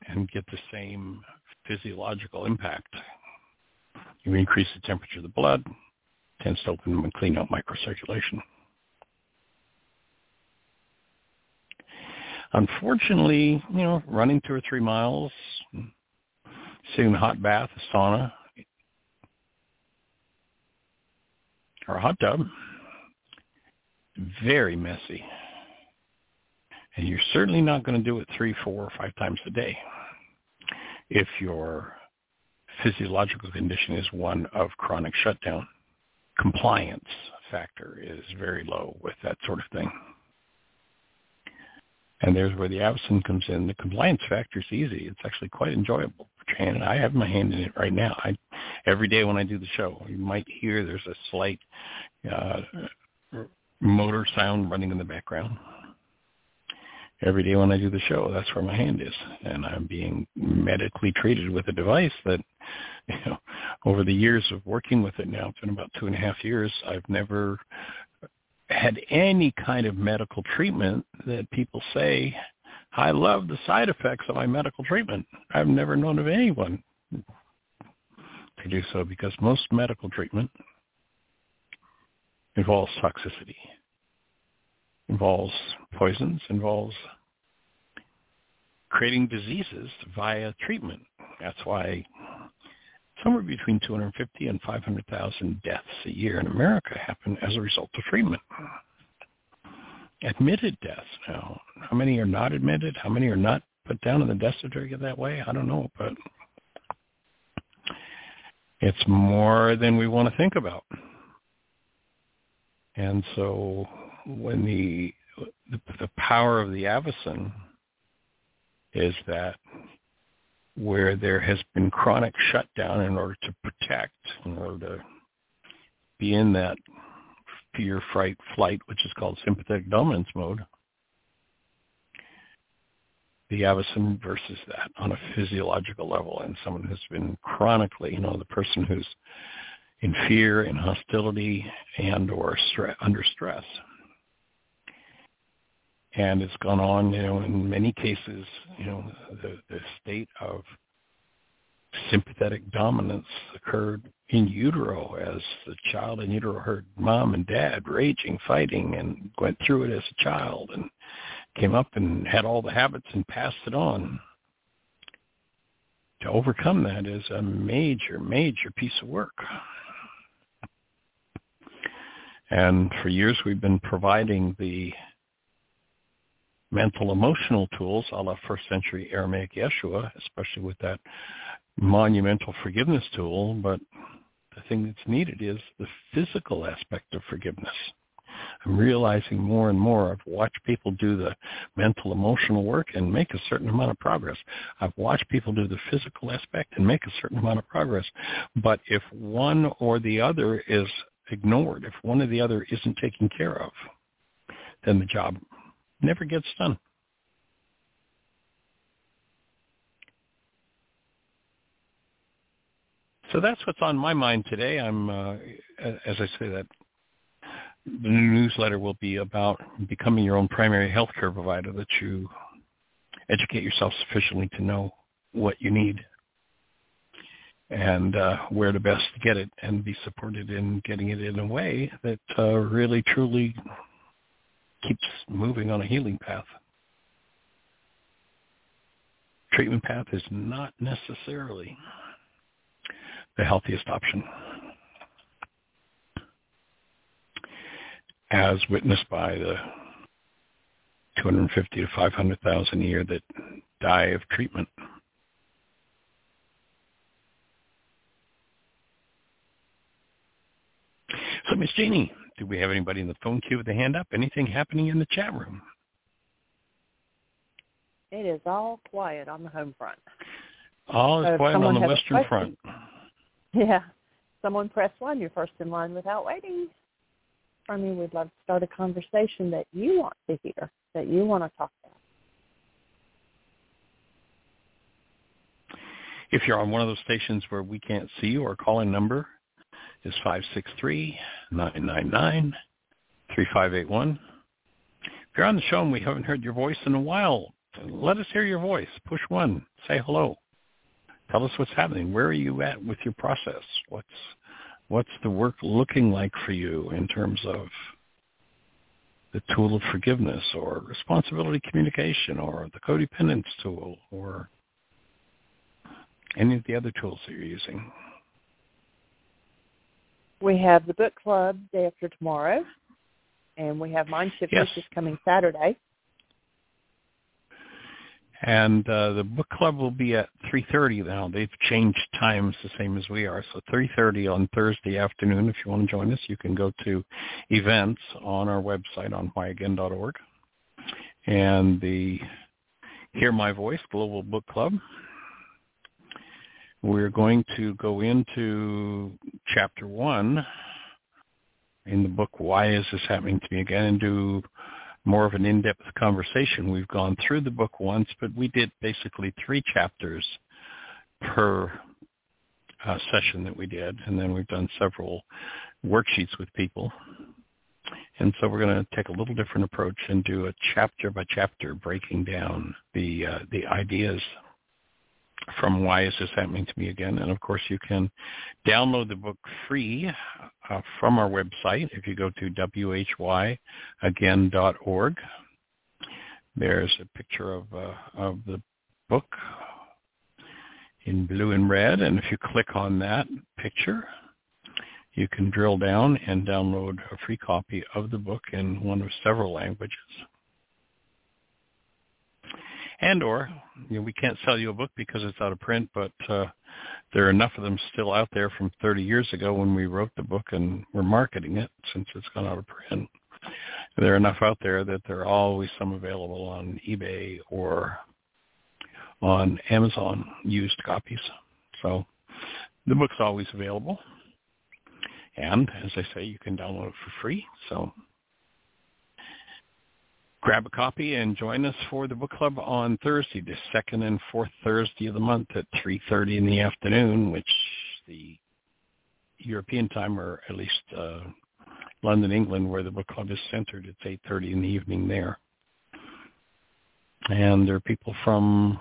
and get the same physiological impact. You increase the temperature of the blood, tends to open and clean out microcirculation. Unfortunately, you know, running two or three miles, sitting in a hot bath, a sauna, or a hot tub, very messy. And you're certainly not going to do it three, four, or five times a day if your physiological condition is one of chronic shutdown. Compliance factor is very low with that sort of thing. And there's where the AVACEN comes in. The compliance factor is easy. It's actually quite enjoyable. And I have my hand in it right now. I every day when I do the show, you might hear there's a slight uh, motor sound running in the background. Every day when I do the show, that's where my hand is, and I'm being medically treated with a device that, you know, over the years of working with it now, it's been about two and a half years. I've never had any kind of medical treatment that people say I love the side effects of my medical treatment. I've never known of anyone to do so because most medical treatment involves toxicity, involves poisons, involves creating diseases via treatment. That's why somewhere between 250 and 500,000 deaths a year in America happen as a result of treatment. Admitted deaths now. How many are not admitted? How many are not put down in the death certificate that way? I don't know, but it's more than we want to think about. And so when the the, the power of the AVACEN is that where there has been chronic shutdown in order to protect, in order to be in that fear, fright, flight, which is called sympathetic dominance mode, the AVACEN versus that on a physiological level. And someone who's been chronically, you know, the person who's in fear and hostility and or stre- under stress and it's gone on, you know, in many cases, you know, the, the state of sympathetic dominance occurred in utero as the child in utero heard mom and dad raging, fighting, and went through it as a child and came up and had all the habits and passed it on. To overcome that is a major, major piece of work. And for years we've been providing the mental emotional tools a la first century Aramaic Yeshua, especially with that monumental forgiveness tool. But the thing that's needed is the physical aspect of forgiveness. I'm realizing more and more. I've watched people do the mental emotional work and make a certain amount of progress. I've watched people do the physical aspect and make a certain amount of progress. But if one or the other is ignored, if one or the other isn't taken care of, then the job never gets done. So that's what's on my mind today. I'm, uh, as I say, that the new newsletter will be about becoming your own primary health care provider, that you educate yourself sufficiently to know what you need and uh, where to best get it and be supported in getting it in a way that uh, really, truly keeps moving on a healing path. Treatment path is not necessarily the healthiest option. As witnessed by the 250 to 500,000 a year that die of treatment. So, Miss Jeanie, do we have anybody in the phone queue with a hand up? Anything happening in the chat room? It is all quiet on the home front. All is so quiet on the western front. Yeah. Someone press one. You're first in line without waiting. I mean, we'd love to start a conversation that you want to hear, that you want to talk about. If you're on one of those stations where we can't see you, our call-in number is 563-999-3581. If you're on the show and we haven't heard your voice in a while, let us hear your voice. Push one. Say hello. Tell us what's happening. Where are you at with your process? What's what's the work looking like for you in terms of the tool of forgiveness or responsibility communication or the codependence tool or any of the other tools that you're using? We have the book club day after tomorrow, and we have Mind Shifters yes. this coming Saturday. And uh, the book club will be at 3.30 now. They've changed times the same as we are. So 3.30 on Thursday afternoon. If you want to join us, you can go to events on our website on whyagain.org. And the Hear My Voice Global Book Club we're going to go into chapter one in the book, Why Is This Happening to Me Again, and do more of an in-depth conversation. We've gone through the book once, but we did basically three chapters per uh, session that we did, and then we've done several worksheets with people. And so we're going to take a little different approach and do a chapter by chapter breaking down the uh, the ideas from why is this happening to me again. And of course, you can download the book free uh, from our website if you go to whyagain.org. There's a picture of uh, of the book in blue and red, and if you click on that picture, you can drill down and download a free copy of the book in one of several languages. And or, you know, we can't sell you a book because it's out of print, but uh, there are enough of them still out there from 30 years ago when we wrote the book and we're marketing it since it's gone out of print. There are enough out there that there are always some available on eBay or on Amazon used copies. So the book's always available. And as I say, you can download it for free. So grab a copy and join us for the book club on Thursday, the second and fourth Thursday of the month at 3.30 in the afternoon, which the European time, or at least uh, London, England, where the book club is centered, it's 8.30 in the evening there. And there are people from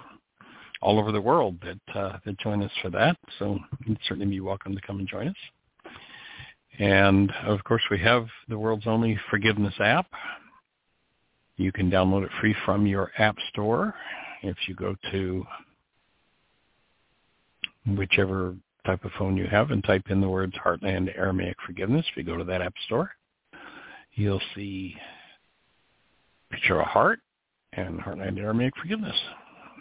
all over the world that uh, that join us for that. So you'd certainly be welcome to come and join us. And of course, we have the world's only forgiveness app. You can download it free from your app store. If you go to whichever type of phone you have and type in the words Heartland Aramaic Forgiveness, if you go to that app store, you'll see picture of heart and Heartland Aramaic Forgiveness.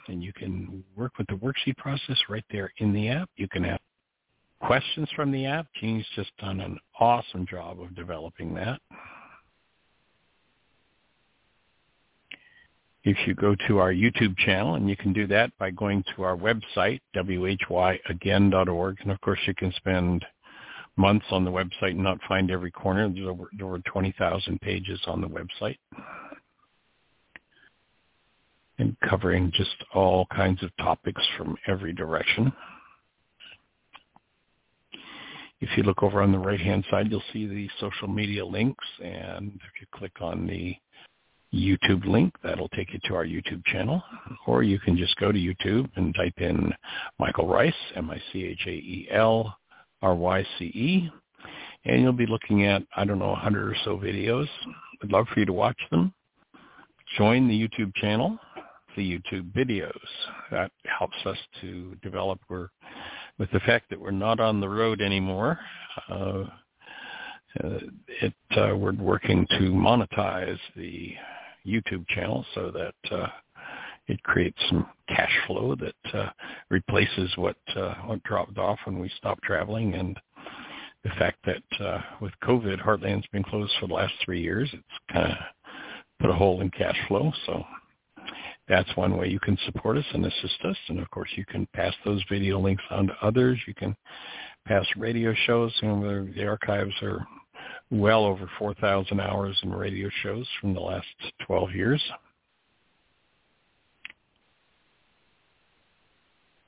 And you can work with the worksheet process right there in the app. You can have questions from the app. Jean's just done an awesome job of developing that. If you go to our YouTube channel, and you can do that by going to our website, whyagain.org, and of course you can spend months on the website and not find every corner. There's over, over 20,000 pages on the website and covering just all kinds of topics from every direction. If you look over on the right-hand side, you'll see the social media links, and if you click on the YouTube link, that'll take you to our YouTube channel. Or you can just go to YouTube and type in Michael Ryce, M-I-C-H-A-E-L R-Y-C-E, and you'll be looking at, I don't know, 100 or so videos. I'd love for you to watch them. Join the YouTube channel, the YouTube videos. That helps us to develop. We're with the fact that we're not on the road anymore, uh, uh, it uh, we're working to monetize the YouTube channel so that uh, it creates some cash flow that uh, replaces what uh, what dropped off when we stopped traveling and the fact that uh, with COVID, Heartland's been closed for the last three years. It's kind of put a hole in cash flow. So that's one way you can support us and assist us. And of course, you can pass those video links on to others. You can pass radio shows. You know, the archives are well over 4,000 hours in radio shows from the last 12 years.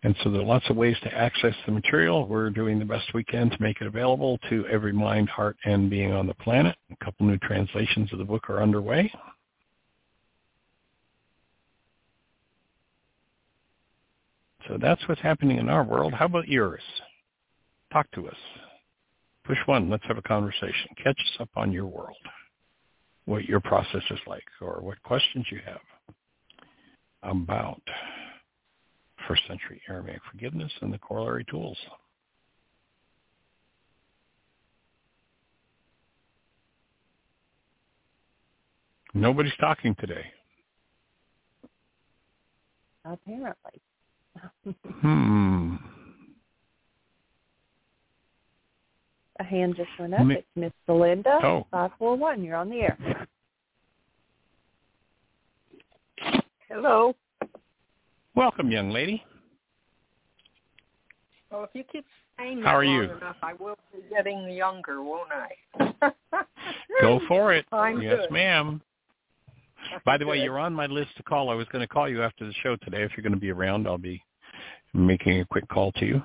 And so there are lots of ways to access the material. We're doing the best we can to make it available to every mind, heart, and being on the planet. A couple new translations of the book are underway. So that's what's happening in our world. How about yours? Talk to us. Push one. Let's have a conversation. Catch us up on your world, what your process is like, or what questions you have about first century Aramaic forgiveness and the corollary tools. Nobody's talking today. Apparently hmm. A hand just went up. it's Miss Belinda. Oh. 541. You're on the air. Hello. Welcome, young lady. Well, if you keep saying How are long you? enough, I will be getting younger, won't I? Go for it. I'm yes, good. ma'am. By the way, you're on my list to call. I was going to call you after the show today. If you're going to be around, I'll be making a quick call to you.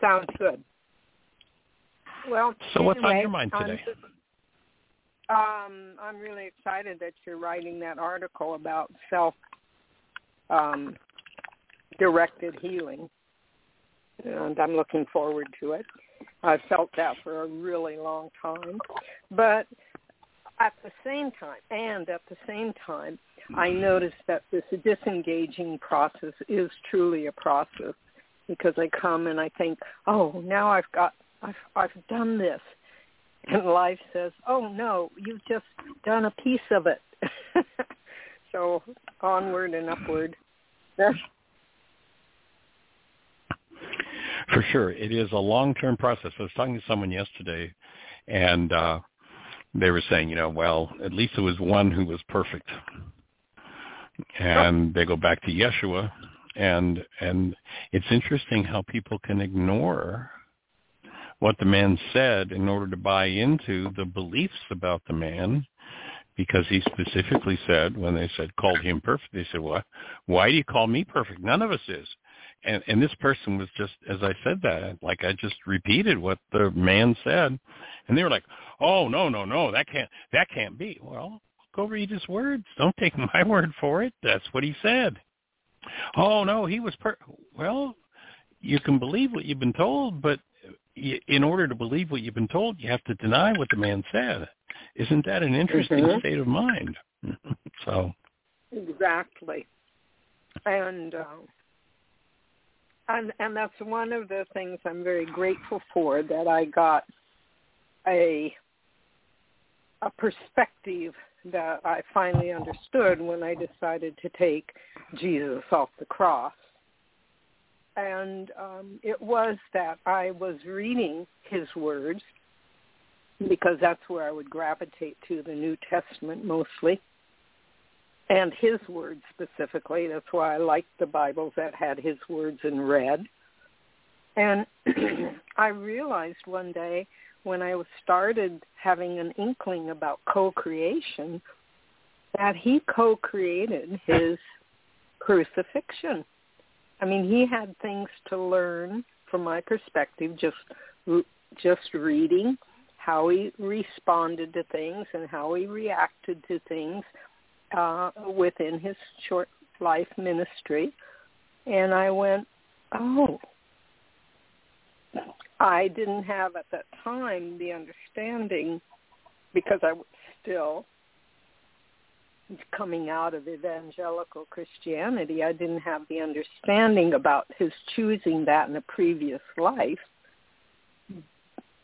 Sounds good. Well, so anyway, what's on your mind today? um, I'm really excited that you're writing that article about self um, directed healing, and I'm looking forward to it. I've felt that for a really long time, but at the same time, and at the same time, I noticed that this disengaging process is truly a process because I come and I think, oh, now I've got, I've, I've done this, and life says, oh no, you've just done a piece of it. so onward and upward. For sure, it is a long-term process. I was talking to someone yesterday, and uh, they were saying, you know, well, at least it was one who was perfect, and they go back to Yeshua, and and it's interesting how people can ignore what the man said in order to buy into the beliefs about the man because he specifically said when they said called him perfect they said well why do you call me perfect? None of us is. And and this person was just as i said that like i just repeated what the man said and they were like oh no no no that can't that can't be. Well go read his words. Don't take my word for it. That's what he said oh no he was per well you can believe what you've been told but in order to believe what you've been told, you have to deny what the man said. Isn't that an interesting mm-hmm. state of mind? so exactly, and uh, and and that's one of the things I'm very grateful for that I got a a perspective that I finally understood when I decided to take Jesus off the cross and um, it was that I was reading his words because that's where I would gravitate to the New Testament mostly, and his words specifically. That's why I liked the Bibles that had his words in red. And I realized one day when I started having an inkling about co-creation that he co-created his crucifixion I mean, he had things to learn from my perspective, just just reading how he responded to things and how he reacted to things uh, within his short life ministry. And I went, oh, I didn't have at that time the understanding because I was still coming out of evangelical Christianity, I didn't have the understanding about his choosing that in a previous life.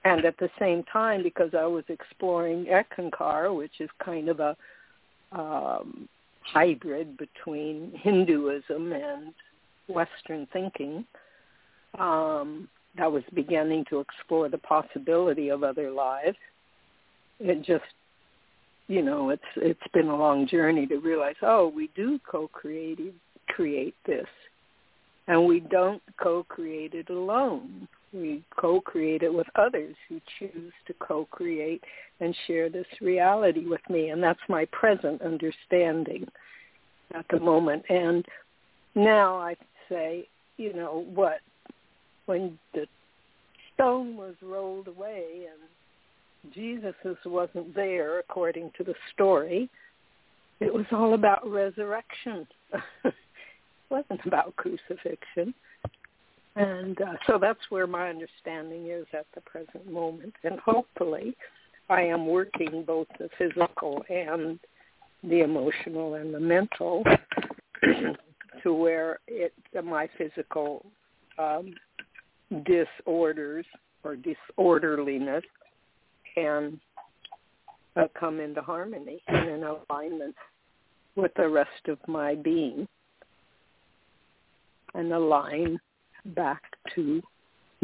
And at the same time, because I was exploring Eckankar, which is kind of a um, hybrid between Hinduism and Western thinking, um, I was beginning to explore the possibility of other lives. It just you know, it's it's been a long journey to realize, oh, we do co-create create this, and we don't co-create it alone. We co-create it with others who choose to co-create and share this reality with me, and that's my present understanding at the moment. And now I say, you know, what when the stone was rolled away and Jesus wasn't there according to the story. It was all about resurrection. it wasn't about crucifixion. And uh, so that's where my understanding is at the present moment. And hopefully I am working both the physical and the emotional and the mental to where it my physical um, disorders or disorderliness can uh, come into harmony and in alignment with the rest of my being and align back to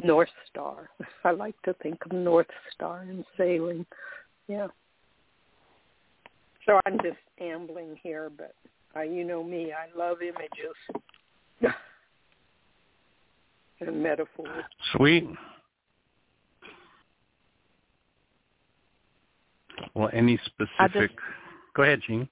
North Star. I like to think of North Star and sailing. Yeah. So I'm just ambling here, but uh, you know me, I love images and metaphors. Sweet. Well, any specific? Just, Go ahead, Jean.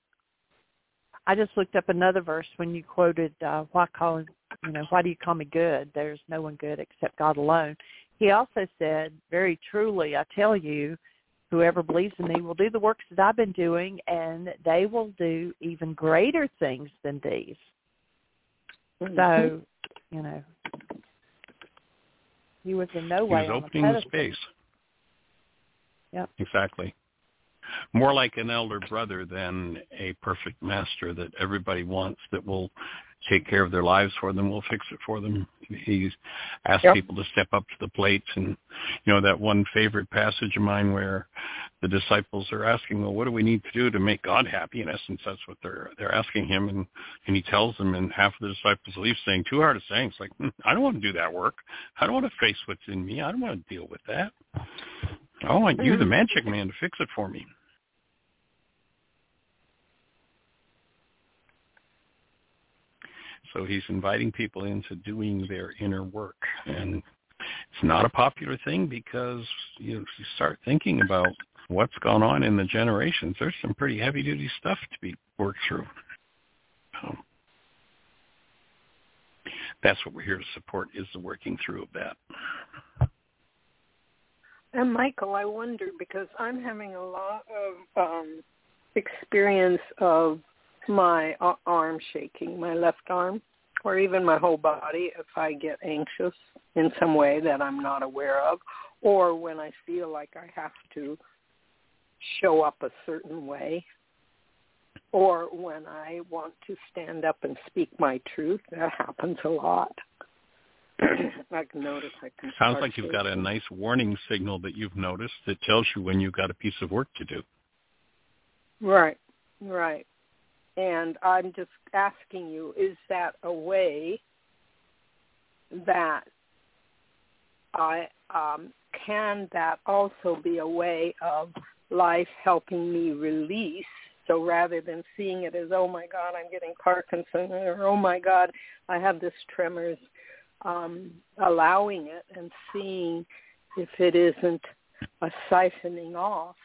I just looked up another verse when you quoted, uh, "Why call you know Why do you call me good? There's no one good except God alone." he also said, very truly, I tell you, whoever believes in me will do the works that I've been doing, and they will do even greater things than these. Mm-hmm. So, you know, he was in no way he was opening the space. Yep. Exactly more like an elder brother than a perfect master that everybody wants that will take care of their lives for them, We'll fix it for them. He's asked yep. people to step up to the plate and you know that one favorite passage of mine where the disciples are asking, Well, what do we need to do to make God happy? In essence that's what they're they're asking him and and he tells them and half of the disciples leave saying, Too hard to say. It's like, hmm, I don't want to do that work. I don't want to face what's in me. I don't want to deal with that. I want you, the mm-hmm. magic man, to fix it for me. So he's inviting people into doing their inner work. And it's not a popular thing because you, know, you start thinking about what's gone on in the generations. There's some pretty heavy duty stuff to be worked through. Um, that's what we're here to support is the working through of that. And Michael, I wonder because I'm having a lot of um, experience of my arm shaking, my left arm, or even my whole body if I get anxious in some way that I'm not aware of, or when I feel like I have to show up a certain way, or when I want to stand up and speak my truth. That happens a lot. I can notice I can. Sounds like you've got a nice warning signal that you've noticed that tells you when you've got a piece of work to do. Right, right. And I'm just asking you, is that a way that I um, can that also be a way of life helping me release? So rather than seeing it as, oh my God, I'm getting Parkinson, or oh my God, I have this tremors, um, allowing it and seeing if it isn't a siphoning off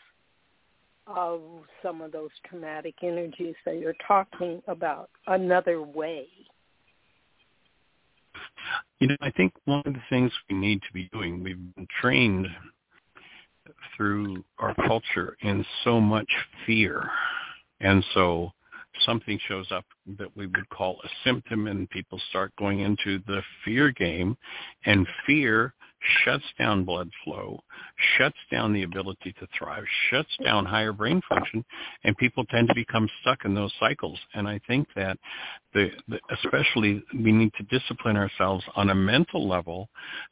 of some of those traumatic energies that you're talking about another way? You know, I think one of the things we need to be doing, we've been trained through our culture in so much fear. And so something shows up that we would call a symptom and people start going into the fear game and fear shuts down blood flow, shuts down the ability to thrive, shuts down higher brain function, and people tend to become stuck in those cycles. And I think that the, the, especially we need to discipline ourselves on a mental level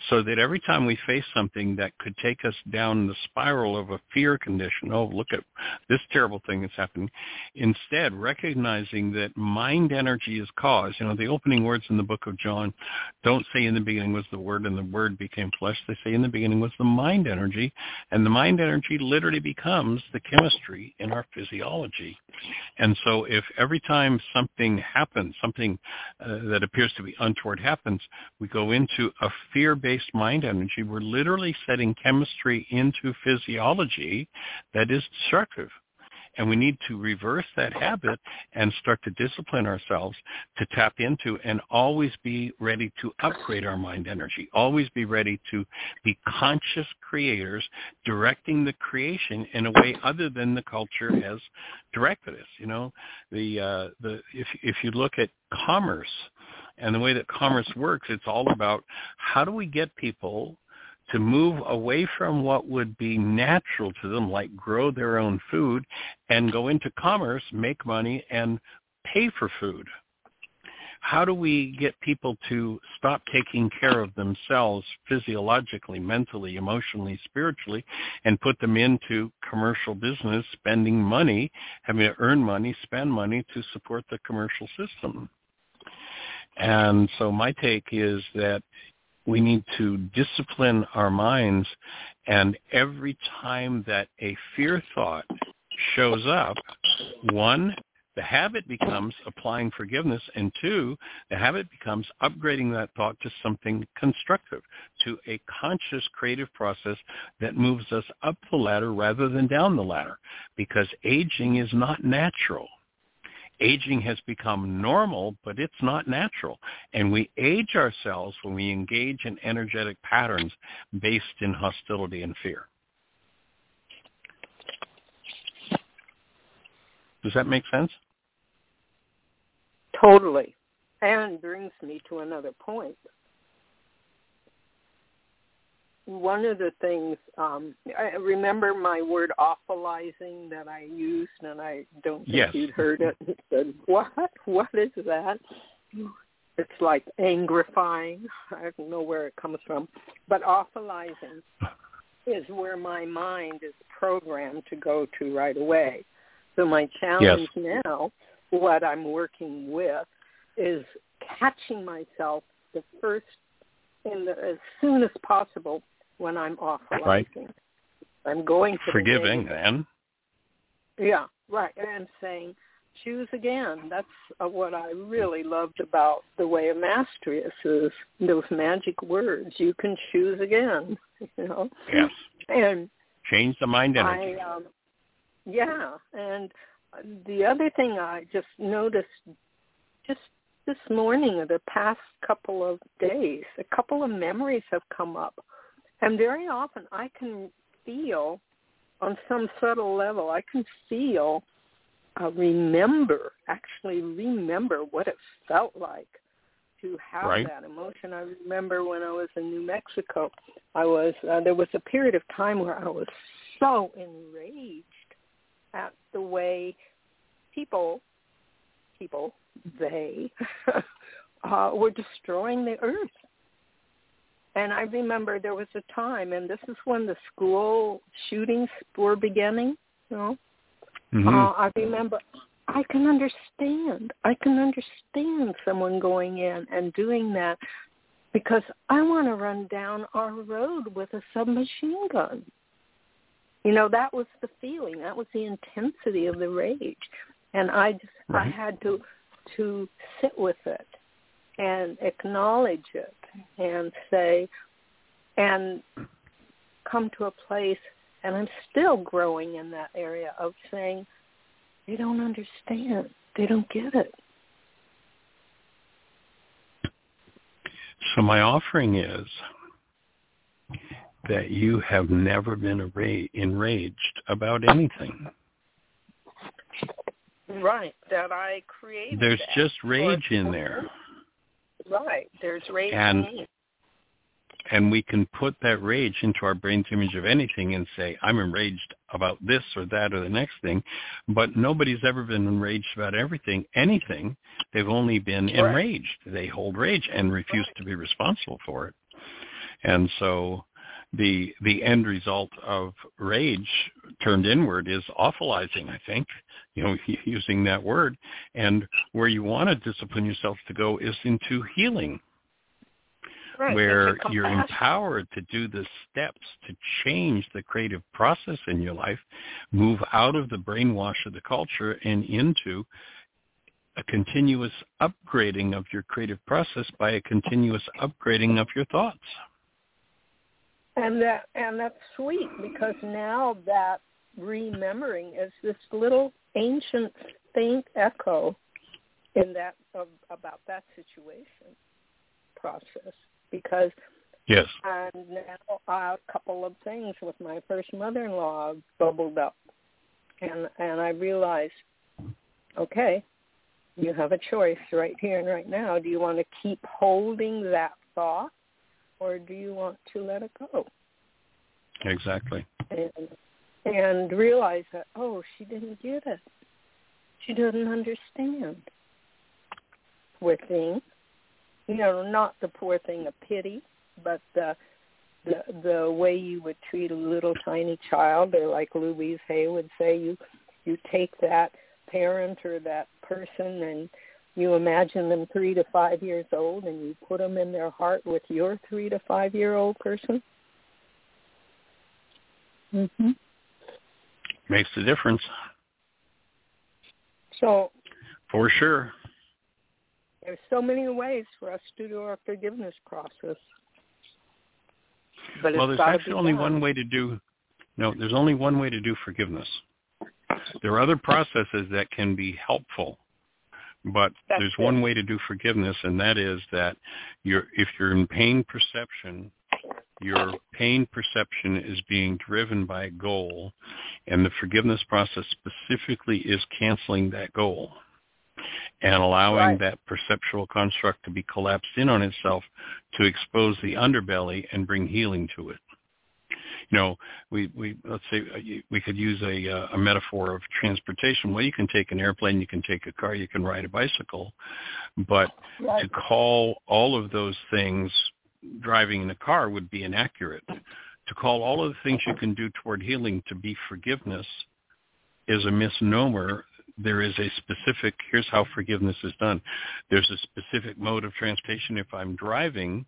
so that every time we face something that could take us down the spiral of a fear condition, oh, look at this terrible thing that's happening, instead recognizing that mind energy is cause. You know, the opening words in the book of John don't say in the beginning was the word and the word became flesh. They say in the beginning was the mind energy, and the mind energy literally becomes the chemistry in our physiology. And so if every time something happens, something uh, that appears to be untoward happens, we go into a fear-based mind energy, we're literally setting chemistry into physiology that is destructive. And we need to reverse that habit and start to discipline ourselves to tap into and always be ready to upgrade our mind energy, always be ready to be conscious creators directing the creation in a way other than the culture has directed us. You know, the, uh, the, if, if you look at commerce, and the way that commerce works, it's all about how do we get people to move away from what would be natural to them, like grow their own food, and go into commerce, make money, and pay for food. How do we get people to stop taking care of themselves physiologically, mentally, emotionally, spiritually, and put them into commercial business, spending money, having to earn money, spend money to support the commercial system? And so my take is that we need to discipline our minds and every time that a fear thought shows up, one, the habit becomes applying forgiveness, and two, the habit becomes upgrading that thought to something constructive, to a conscious creative process that moves us up the ladder rather than down the ladder, because aging is not natural. Aging has become normal, but it's not natural. And we age ourselves when we engage in energetic patterns based in hostility and fear. Does that make sense? Totally. And brings me to another point. One of the things, um, I remember my word awfulizing that I used, and I don't think yes. you'd heard it. And said, what? What is that? It's like angrifying. I don't know where it comes from. But awfulizing is where my mind is programmed to go to right away. So my challenge yes. now, what I'm working with, is catching myself the first in the, as soon as possible when I'm awfulizing. Right. I'm going to forgiving the then. Yeah, right. And saying, choose again. That's uh, what I really loved about the way of mastery is, is those magic words. You can choose again. You know. Yes. And change the mind energy. I, um, yeah, and the other thing I just noticed just this morning or the past couple of days, a couple of memories have come up. And very often I can feel on some subtle level, I can feel, uh, remember, actually remember what it felt like to have right. that emotion. I remember when I was in New Mexico, I was, uh, there was a period of time where I was so enraged at the way people, people, they, uh, were destroying the earth. And I remember there was a time, and this is when the school shootings were beginning. You know, mm-hmm. uh, I remember. I can understand. I can understand someone going in and doing that because I want to run down our road with a submachine gun. You know, that was the feeling. That was the intensity of the rage. And I just right. I had to to sit with it and acknowledge it and say and come to a place and I'm still growing in that area of saying they don't understand. They don't get it. So my offering is that you have never been enraged about anything. Right, that I created. There's just rage in there. Right, there's rage and. And we can put that rage into our brain's image of anything and say, I'm enraged about this or that or the next thing. But nobody's ever been enraged about everything, anything. They've only been right. enraged. They hold rage and refuse right. to be responsible for it. And so the the end result of rage turned inward is awfulizing, I think, you know, using that word. And where you want to discipline yourself to go is into healing, right. where you're empowered to do the steps to change the creative process in your life, move out of the brainwash of the culture and into a continuous upgrading of your creative process by a continuous upgrading of your thoughts and that and that's sweet because now that remembering is this little ancient faint echo in that of, about that situation process. Because yes. And now a couple of things with my first mother-in-law bubbled up. And and I realized okay you have a choice right here and right now. Do you want to keep holding that thought or do you want to let it go? Exactly. And, and realize that, oh, she didn't get it. She doesn't understand. Poor thing. You know, not the poor thing of pity, but the the the way you would treat a little tiny child, or like Louise Hay would say, you you take that parent or that person and you imagine them three to five years old and you put them in their heart with your three to five year old person. Mhm. Makes a difference. So for sure. There's so many ways for us to do our forgiveness process. But well, there's actually only done. one way to do no, there's only one way to do forgiveness. There are other processes that can be helpful But That's there's it. one way to do forgiveness, and that is that you're if you're in pain perception, your pain perception is being driven by a goal, and the forgiveness process specifically is canceling that goal and allowing Right. that perceptual construct to be collapsed in on itself to expose the underbelly and bring healing to it. You know, we, we let's say uh, we could use a, uh, a metaphor of transportation. Well, you can take an airplane, you can take a car, you can ride a bicycle, but Right. to call all of those things driving in a car would be inaccurate. To call all of the things you can do toward healing to be forgiveness is a misnomer. There is a specific, here's how forgiveness is done. There's a specific mode of transportation. If I'm driving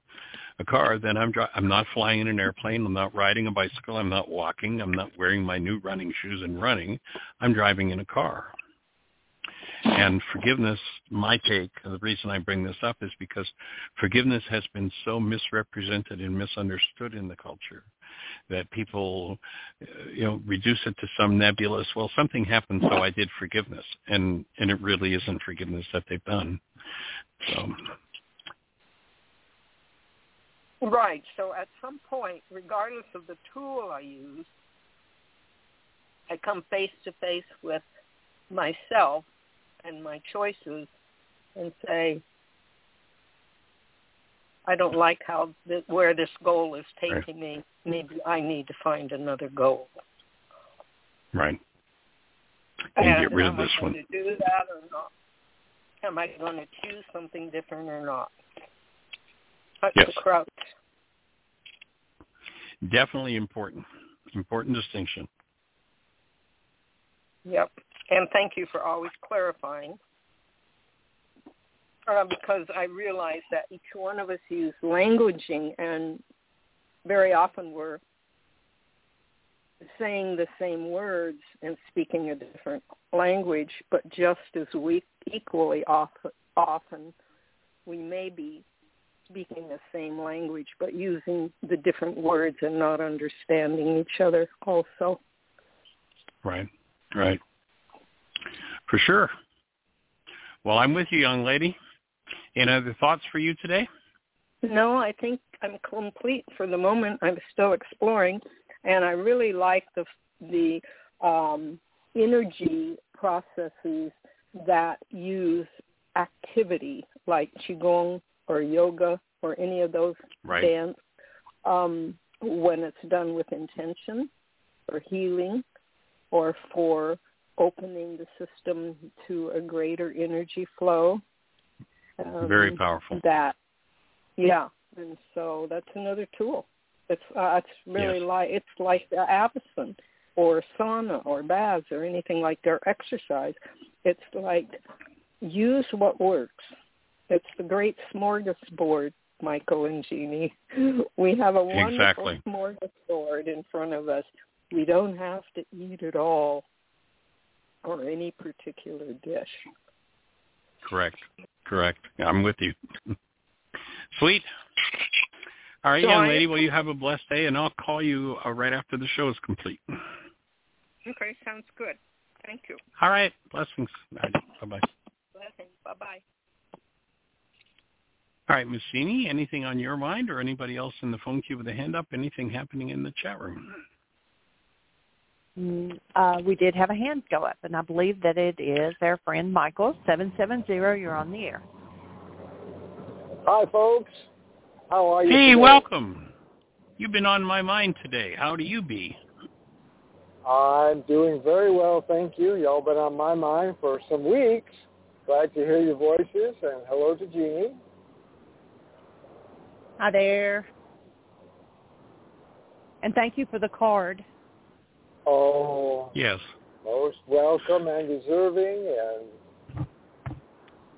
a car, then I'm dri- I'm not flying in an airplane. I'm not riding a bicycle. I'm not walking. I'm not wearing my new running shoes and running. I'm driving in a car. And forgiveness, my take, the reason I bring this up is because forgiveness has been so misrepresented and misunderstood in the culture that people, uh, you know, reduce it to some nebulous, well, something happened, so I did forgiveness. And, and it really isn't forgiveness that they've done. So, Right. So at some point, regardless of the tool I use, I come face to face with myself and my choices and say, I don't like how th- where this goal is taking me. Maybe I need to find another goal. right. And get rid of am I this going one. to do that or not? Am I going to choose something different or not? That's Yes. the crux. Definitely important. Important distinction. Yep. And thank you for always clarifying. Uh, because I realize that each one of us use languaging, and very often we're saying the same words and speaking a different language, but just as we equally often, often we may be speaking the same language, but using the different words and not understanding each other also. Right. Right. For sure. Well, I'm with you, young lady. Any other thoughts for you today? No, I think I'm complete for the moment. I'm still exploring, and I really like the the um, energy processes that use activity like qigong or yoga or any of those Right. dance um, when it's done with intention or healing or for opening the system to a greater energy flow. Um, Very powerful. That, yeah, and so that's another tool. It's uh, it's really Yes. like it's like the AVACEN or sauna or baths or anything like their exercise. It's like use what works. It's the great smorgasbord, Michael and Jeanie. We have a wonderful Exactly. smorgasbord in front of us. We don't have to eat it all or any particular dish. Correct. Correct. I'm with you. Sweet. All right, So young lady. Well, you have a blessed day, and I'll call you uh, right after the show is complete. Okay, sounds good. Thank you. All right. Blessings. Bye bye. Blessings. Bye-bye. All right, Jeanie, anything on your mind or anybody else in the phone queue with a hand up? Anything happening in the chat room? Mm, uh, we did have a hand go up, and I believe that it is our friend Michael seven seven zero. You're on the air. Hi, folks. How are you? Hey, today? welcome. You've been on my mind today. How do you be? I'm doing very well, thank you. Y'all been on my mind for some weeks. Glad to hear your voices, and hello to Jeanie. Hi there. And thank you for the card. Oh, Yes. most welcome and deserving, and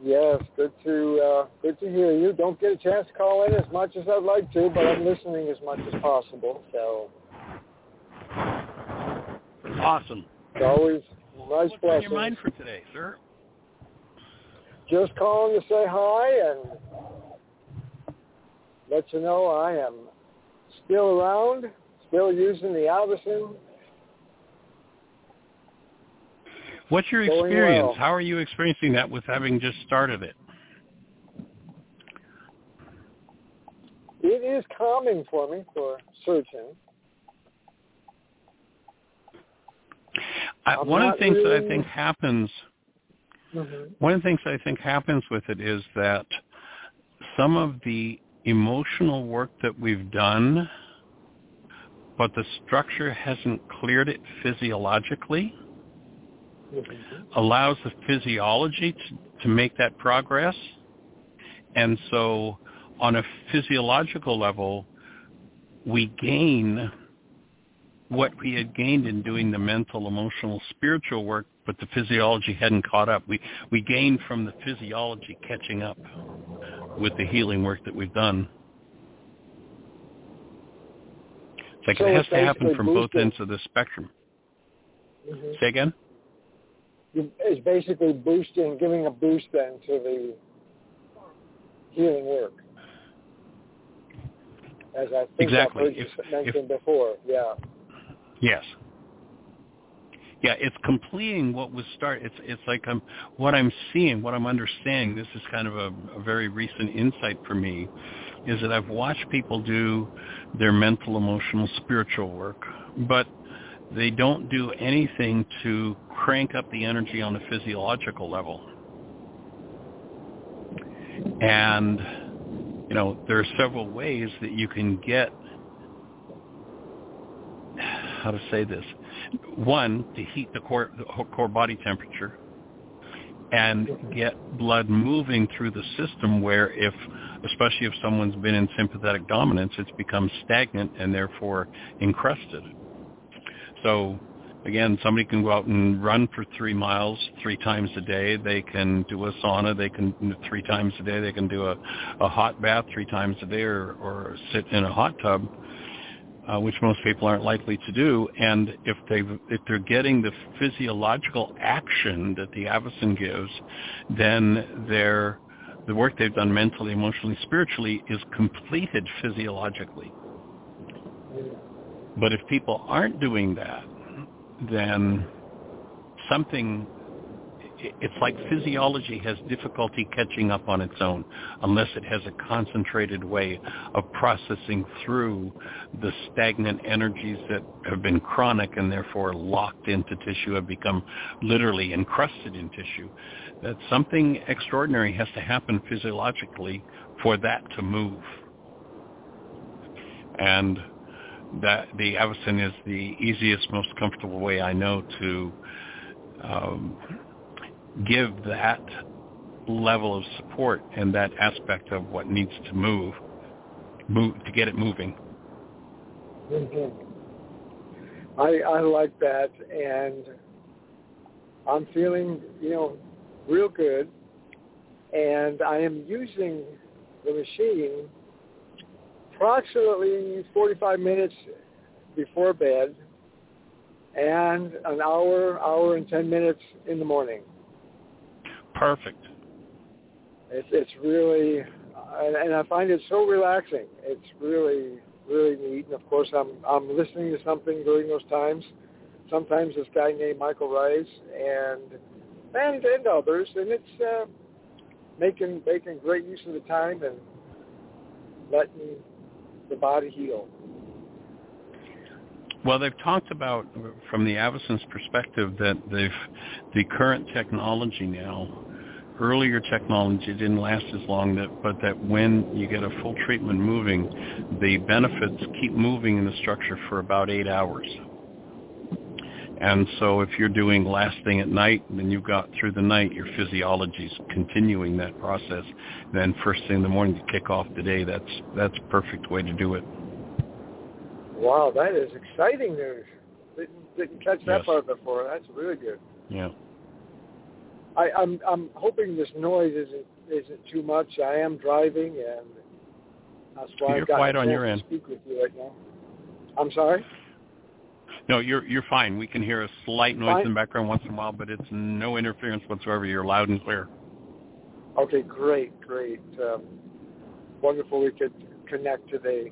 yes, good to uh, good to hear you. Don't get a chance to call in as much as I'd like to, but I'm listening as much as possible. So Awesome. it's always a nice What's on your mind for today, sir? Just calling to say hi and let you know I am still around, still using the AVACEN. What's your experience? well. How are you experiencing that with having just started it? It is calming for me for searching. I, one of the things that I think happens Mm-hmm. one of the things I think happens with it is that some of the emotional work that we've done, but the structure hasn't cleared it physiologically, allows the physiology to, to make that progress. And so on a physiological level, we gain what we had gained in doing the mental, emotional, spiritual work, but the physiology hadn't caught up. We we gained from the physiology catching up with the healing work that we've done. It's like So it has to happen from both ends of the spectrum. Mhm. Say again? It's basically boosting, giving a boost then to the healing work. As I think Exactly. I've If- mentioned before. Yeah. Yes. Yeah, it's completing what was started. It's it's like I'm what I'm seeing, what I'm understanding. This is kind of a, a very recent insight for me, is that I've watched people do their mental, emotional, spiritual work, but they don't do anything to crank up the energy on a physiological level. And you know, there are several ways that you can get how to say this. One, to heat the core the core body temperature and get blood moving through the system where if especially if someone's been in sympathetic dominance, it's become stagnant and therefore encrusted. So again, somebody can go out and run for three miles three times a day. They can do a sauna. They can three times a day. They can do a, a hot bath three times a day, or, or sit in a hot tub, uh, which most people aren't likely to do. And if they if they're getting the physiological action that the AVACEN gives, then they're the work they've done mentally, emotionally, spiritually is completed physiologically. But if people aren't doing that, then something it's like physiology has difficulty catching up on its own unless it has a concentrated way of processing through the stagnant energies that have been chronic and therefore locked into tissue have become literally encrusted in tissue that something extraordinary has to happen physiologically for that to move. And that the AVACEN is the easiest, most comfortable way I know to um, give that level of support and that aspect of what needs to move, move to get it moving. Mm-hmm. I I like that, and I'm feeling you know real good, and I am using the machine approximately 45 minutes before bed and an hour, hour and 10 minutes in the morning. Perfect. It's, it's really, and and I find it so relaxing. It's really, really neat. And of course, I'm I'm listening to something during those times. Sometimes this guy named Michael Ryce and and and others, and it's uh, making making great use of the time and letting the body heal. Well, they've talked about, from the AVACEN's perspective, that they've the current technology now, earlier technology didn't last as long, that, but that when you get a full treatment moving, the benefits keep moving in the structure for about eight hours. And so if you're doing last thing at night, and then you've got through the night, your physiology's continuing that process. Then first thing in the morning to kick off the day, that's, that's a perfect way to do it. Wow, that is exciting news. Didn't, didn't catch that Yes. part before. That's really good. Yeah. I, I'm I'm hoping this noise isn't isn't too much. I am driving, and that's why You're I've got quiet on your to end. Speak with you right now. I'm sorry. No, you're you're fine. We can hear a slight noise Fine. in the background once in a while, but it's no interference whatsoever. You're loud and clear. Okay, great, great. Um, wonderful we could connect today.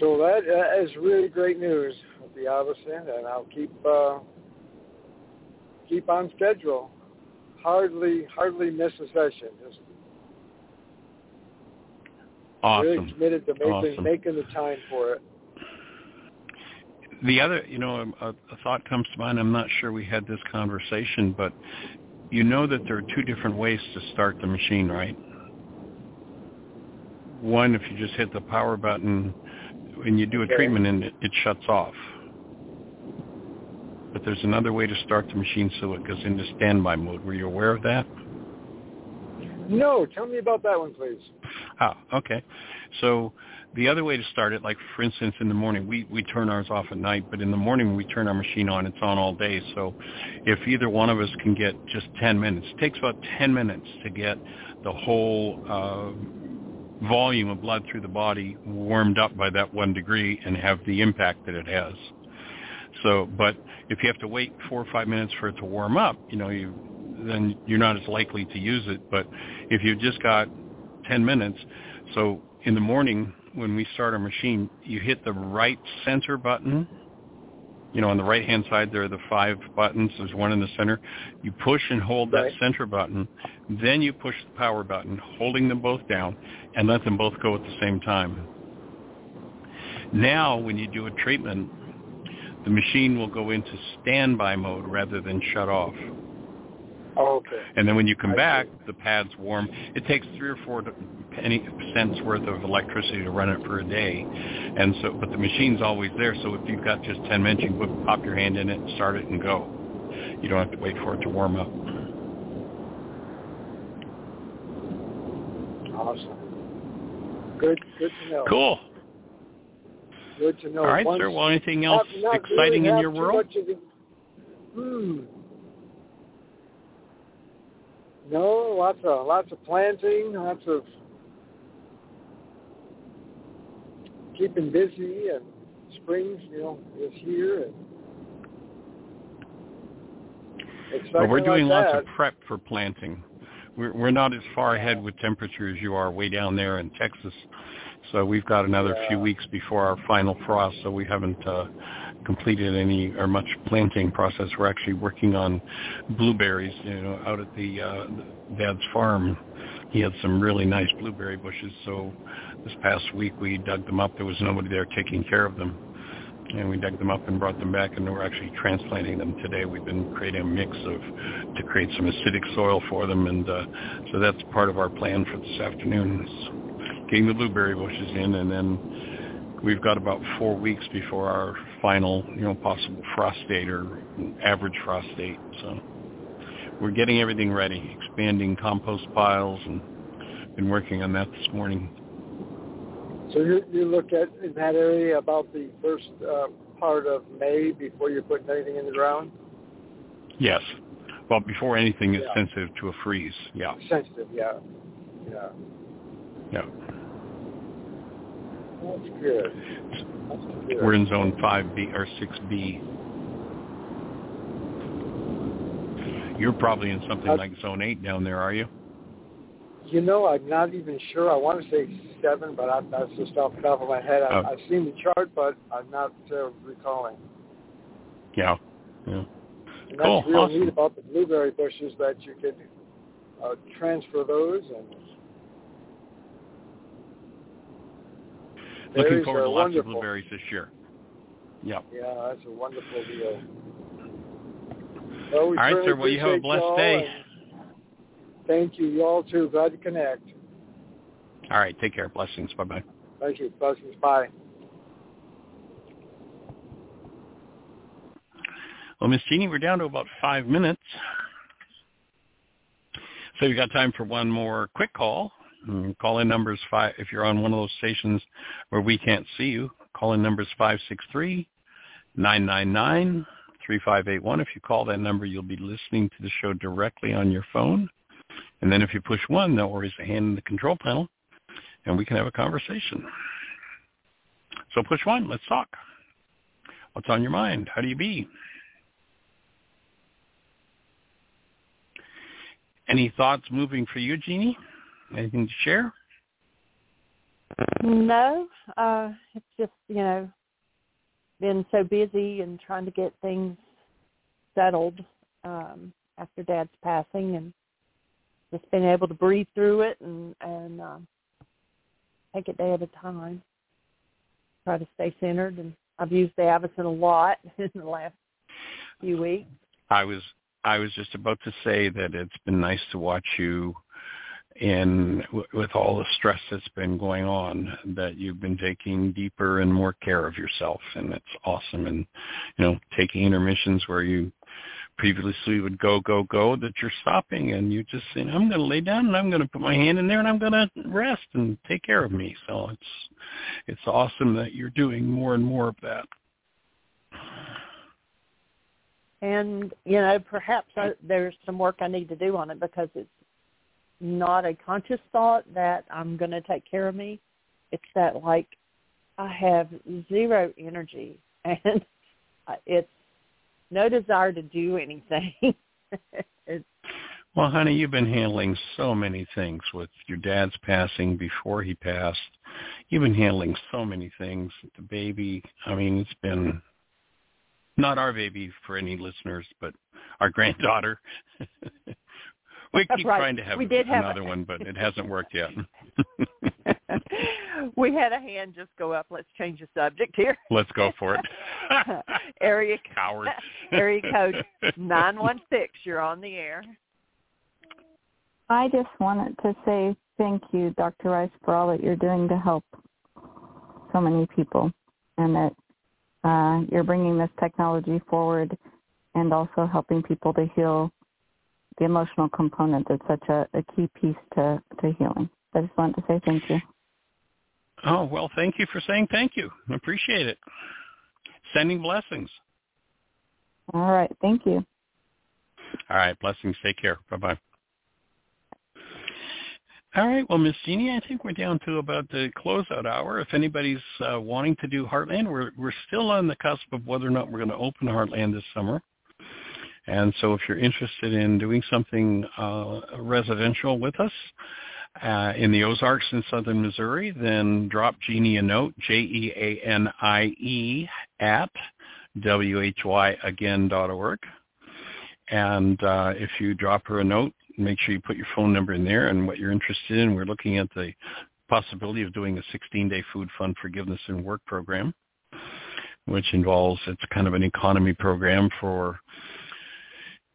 So that, that is really great news with the AVACEN, and I'll keep uh, keep on schedule. Hardly, hardly miss a session. Just awesome. really committed to making awesome. making the time for it. The other, you know, a, a thought comes to mind. I'm not sure we had this conversation, but you know that there are two different ways to start the machine, right? One, if you just hit the power button and you do a treatment and it, it shuts off. But there's another way to start the machine so it goes into standby mode. Were you aware of that? No, tell me about that one, please. Ah, okay. So the other way to start it, like for instance in the morning, we, we turn ours off at night, but in the morning we turn our machine on, it's on all day. So if either one of us can get just 10 minutes, it takes about 10 minutes to get the whole uh, volume of blood through the body warmed up by that one degree and have the impact that it has. So, but if you have to wait four or five minutes for it to warm up, you know, you then you're not as likely to use it. But if you've just got 10 minutes, so in the morning when we start our machine, you hit the right center button. You know, on the right-hand side, there are the five buttons. There's one in the center. You push and hold that Right. center button. Then you push the power button, holding them both down, and let them both go at the same time. Now, when you do a treatment, the machine will go into standby mode rather than shut off. Okay. And then when you come I back, the pad's warm. It takes three or four penny cents worth of electricity to run it for a day, and so but the machine's always there. So if you've got just ten minutes, you can put, pop your hand in it, start it, and go. You don't have to wait for it to warm up. Awesome. Good, good to know. Cool. Good to know. All right, Once- sir. Well, anything else exciting really in your world? of Hmm. No, lots of lots of planting, lots of keeping busy, and spring, you know, is here, and Well, we're doing like lots that. of prep for planting. We're, we're not as far ahead with temperature as you are way down there in Texas. So we've got another few weeks before our final frost, so we haven't uh, completed any or much planting process. We're actually working on blueberries, you know, out at the uh, dad's farm. He had some really nice blueberry bushes, so this past week we dug them up. There was nobody there taking care of them and we dug them up and brought them back and we're actually transplanting them today. We've been creating a mix of to create some acidic soil for them and uh, so that's part of our plan for this afternoon is getting the blueberry bushes in and then we've got about four weeks before our final, you know, possible frost date or average frost date. So we're getting everything ready, expanding compost piles and been working on that this morning. So you you look at in that area about the first uh, part of May before you're putting anything in the ground. Yes. Well, before anything is Yeah. sensitive to a freeze. Yeah. Sensitive, yeah, yeah. Yeah. That's good. That's good. We're in zone 5B or 6B. You're probably in something Uh, like zone 8 down there, are you? You know, I'm not even sure. I want to say seven, but I, that's just off the top of my head. I, Oh. I've seen the chart, but I'm not uh, recalling. Yeah. Yeah. And Cool, that's real awesome. neat about the blueberry bushes that you could uh, transfer those and. Looking forward to lots of blueberries this year. Yeah. Yeah, that's a wonderful deal. Well, we All right, sir. Well, you have a blessed day. Thank you. You all too. Glad to connect. All right. Take care. Blessings. Bye-bye. Thank you. Blessings. Bye. Well, Miss Jeanie, we're down to about five minutes. So we've got time for one more quick call. Mm, Call in numbers five if you're on one of those stations where we can't see you. Call in numbers five six three nine nine nine three five eight one. If you call that number, you'll be listening to the show directly on your phone. And then if you push one, they'll raise a hand in the control panel, and we can have a conversation. So push one. Let's talk. What's on your mind? How do you be? Any thoughts moving for you, Jeanie? Anything to share? No, uh, it's just you know been so busy and trying to get things settled um, after Dad's passing, and just been able to breathe through it and and uh, take it day at a time. Try to stay centered, and I've used the AVACEN a lot in the last few weeks. I was I was just about to say that it's been nice to watch you in with all the stress that's been going on that you've been taking deeper and more care of yourself. And it's awesome. And you know taking intermissions where you previously would go go go that you're stopping and you just saying I'm going to lay down and I'm going to put my hand in there and I'm going to rest and take care of me. So it's it's awesome that you're doing more and more of that. And you know perhaps I, there's some work I need to do on it because it's not a conscious thought that I'm going to take care of me. It's that like I have zero energy and it's no desire to do anything. well, honey, you've been handling so many things with your dad's passing before he passed. You've been handling so many things. The baby, I mean, it's been not our baby for any listeners, but our granddaughter. we keep right. trying to have we did another have one, but it hasn't worked yet. we had a hand just go up. Let's change the subject here. Let's go for it. area coward. area code nine one six. You're on the air. I just wanted to say thank you, Dr. Ryce, for all that you're doing to help so many people, and that uh, you're bringing this technology forward and also helping people to heal the emotional component that's such a, a key piece to, to healing. I just wanted to say thank you. Oh, well, thank you for saying thank you. Appreciate it. Sending blessings. All right. Thank you. All right. Blessings. Take care. Bye-bye. All right. Well, Miss Jeanie, I think we're down to about the closeout hour. If anybody's uh, wanting to do Heartland, we're we're still on the cusp of whether or not we're going to open Heartland this summer. And so, if you're interested in doing something uh, residential with us uh, in the Ozarks in southern Missouri, then drop Jeanie a note, J-E-A-N-I-E at whyagain.org. And uh, if you drop her a note, make sure you put your phone number in there and what you're interested in. We're looking at the possibility of doing a 16-day food fund forgiveness and work program, which involves it's kind of an economy program for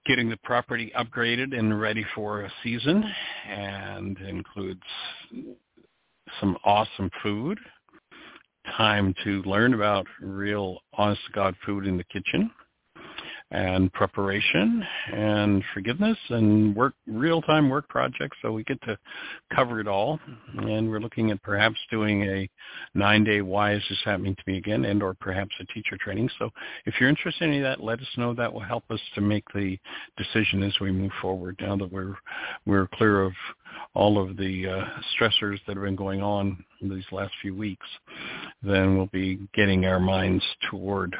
getting the property upgraded and ready for a season and includes some awesome food, time to learn about real honest to God food in the kitchen, and preparation and forgiveness and work real-time work projects so we get to cover it all. And we're looking at perhaps doing a nine-day why is this happening to me again and or perhaps a teacher training. So if you're interested in any of that let us know. That will help us to make the decision as we move forward now that we're we're clear of all of the uh, stressors that have been going on these last few weeks then we'll be getting our minds toward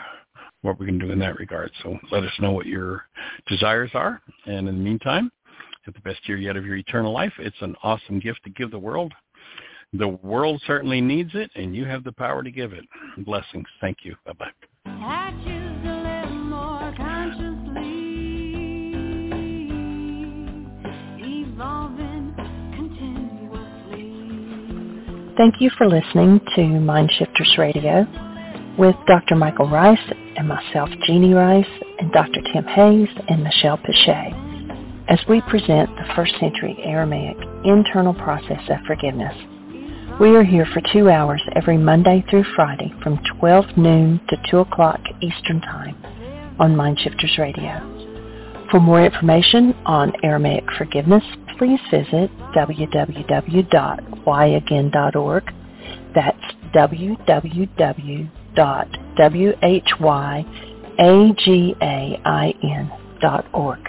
what we can do in that regard. So let us know what your desires are. And in the meantime, have the best year yet of your eternal life. It's an awesome gift to give the world. The world certainly needs it, and you have the power to give it. Blessings. Thank you. Bye-bye. Thank you for listening to Mindshifters Radio with Dr. Michael Ryce and myself, Jeanie Ryce, and Dr. Tim Hayes and Michelle Pichet, as we present the first century Aramaic internal process of forgiveness. We are here for two hours every Monday through Friday from 12 noon to 2 o'clock Eastern Time on Mindshifters Radio. For more information on Aramaic forgiveness, please visit www.whyagain.org. That's www dot w h y a g a i n dot org.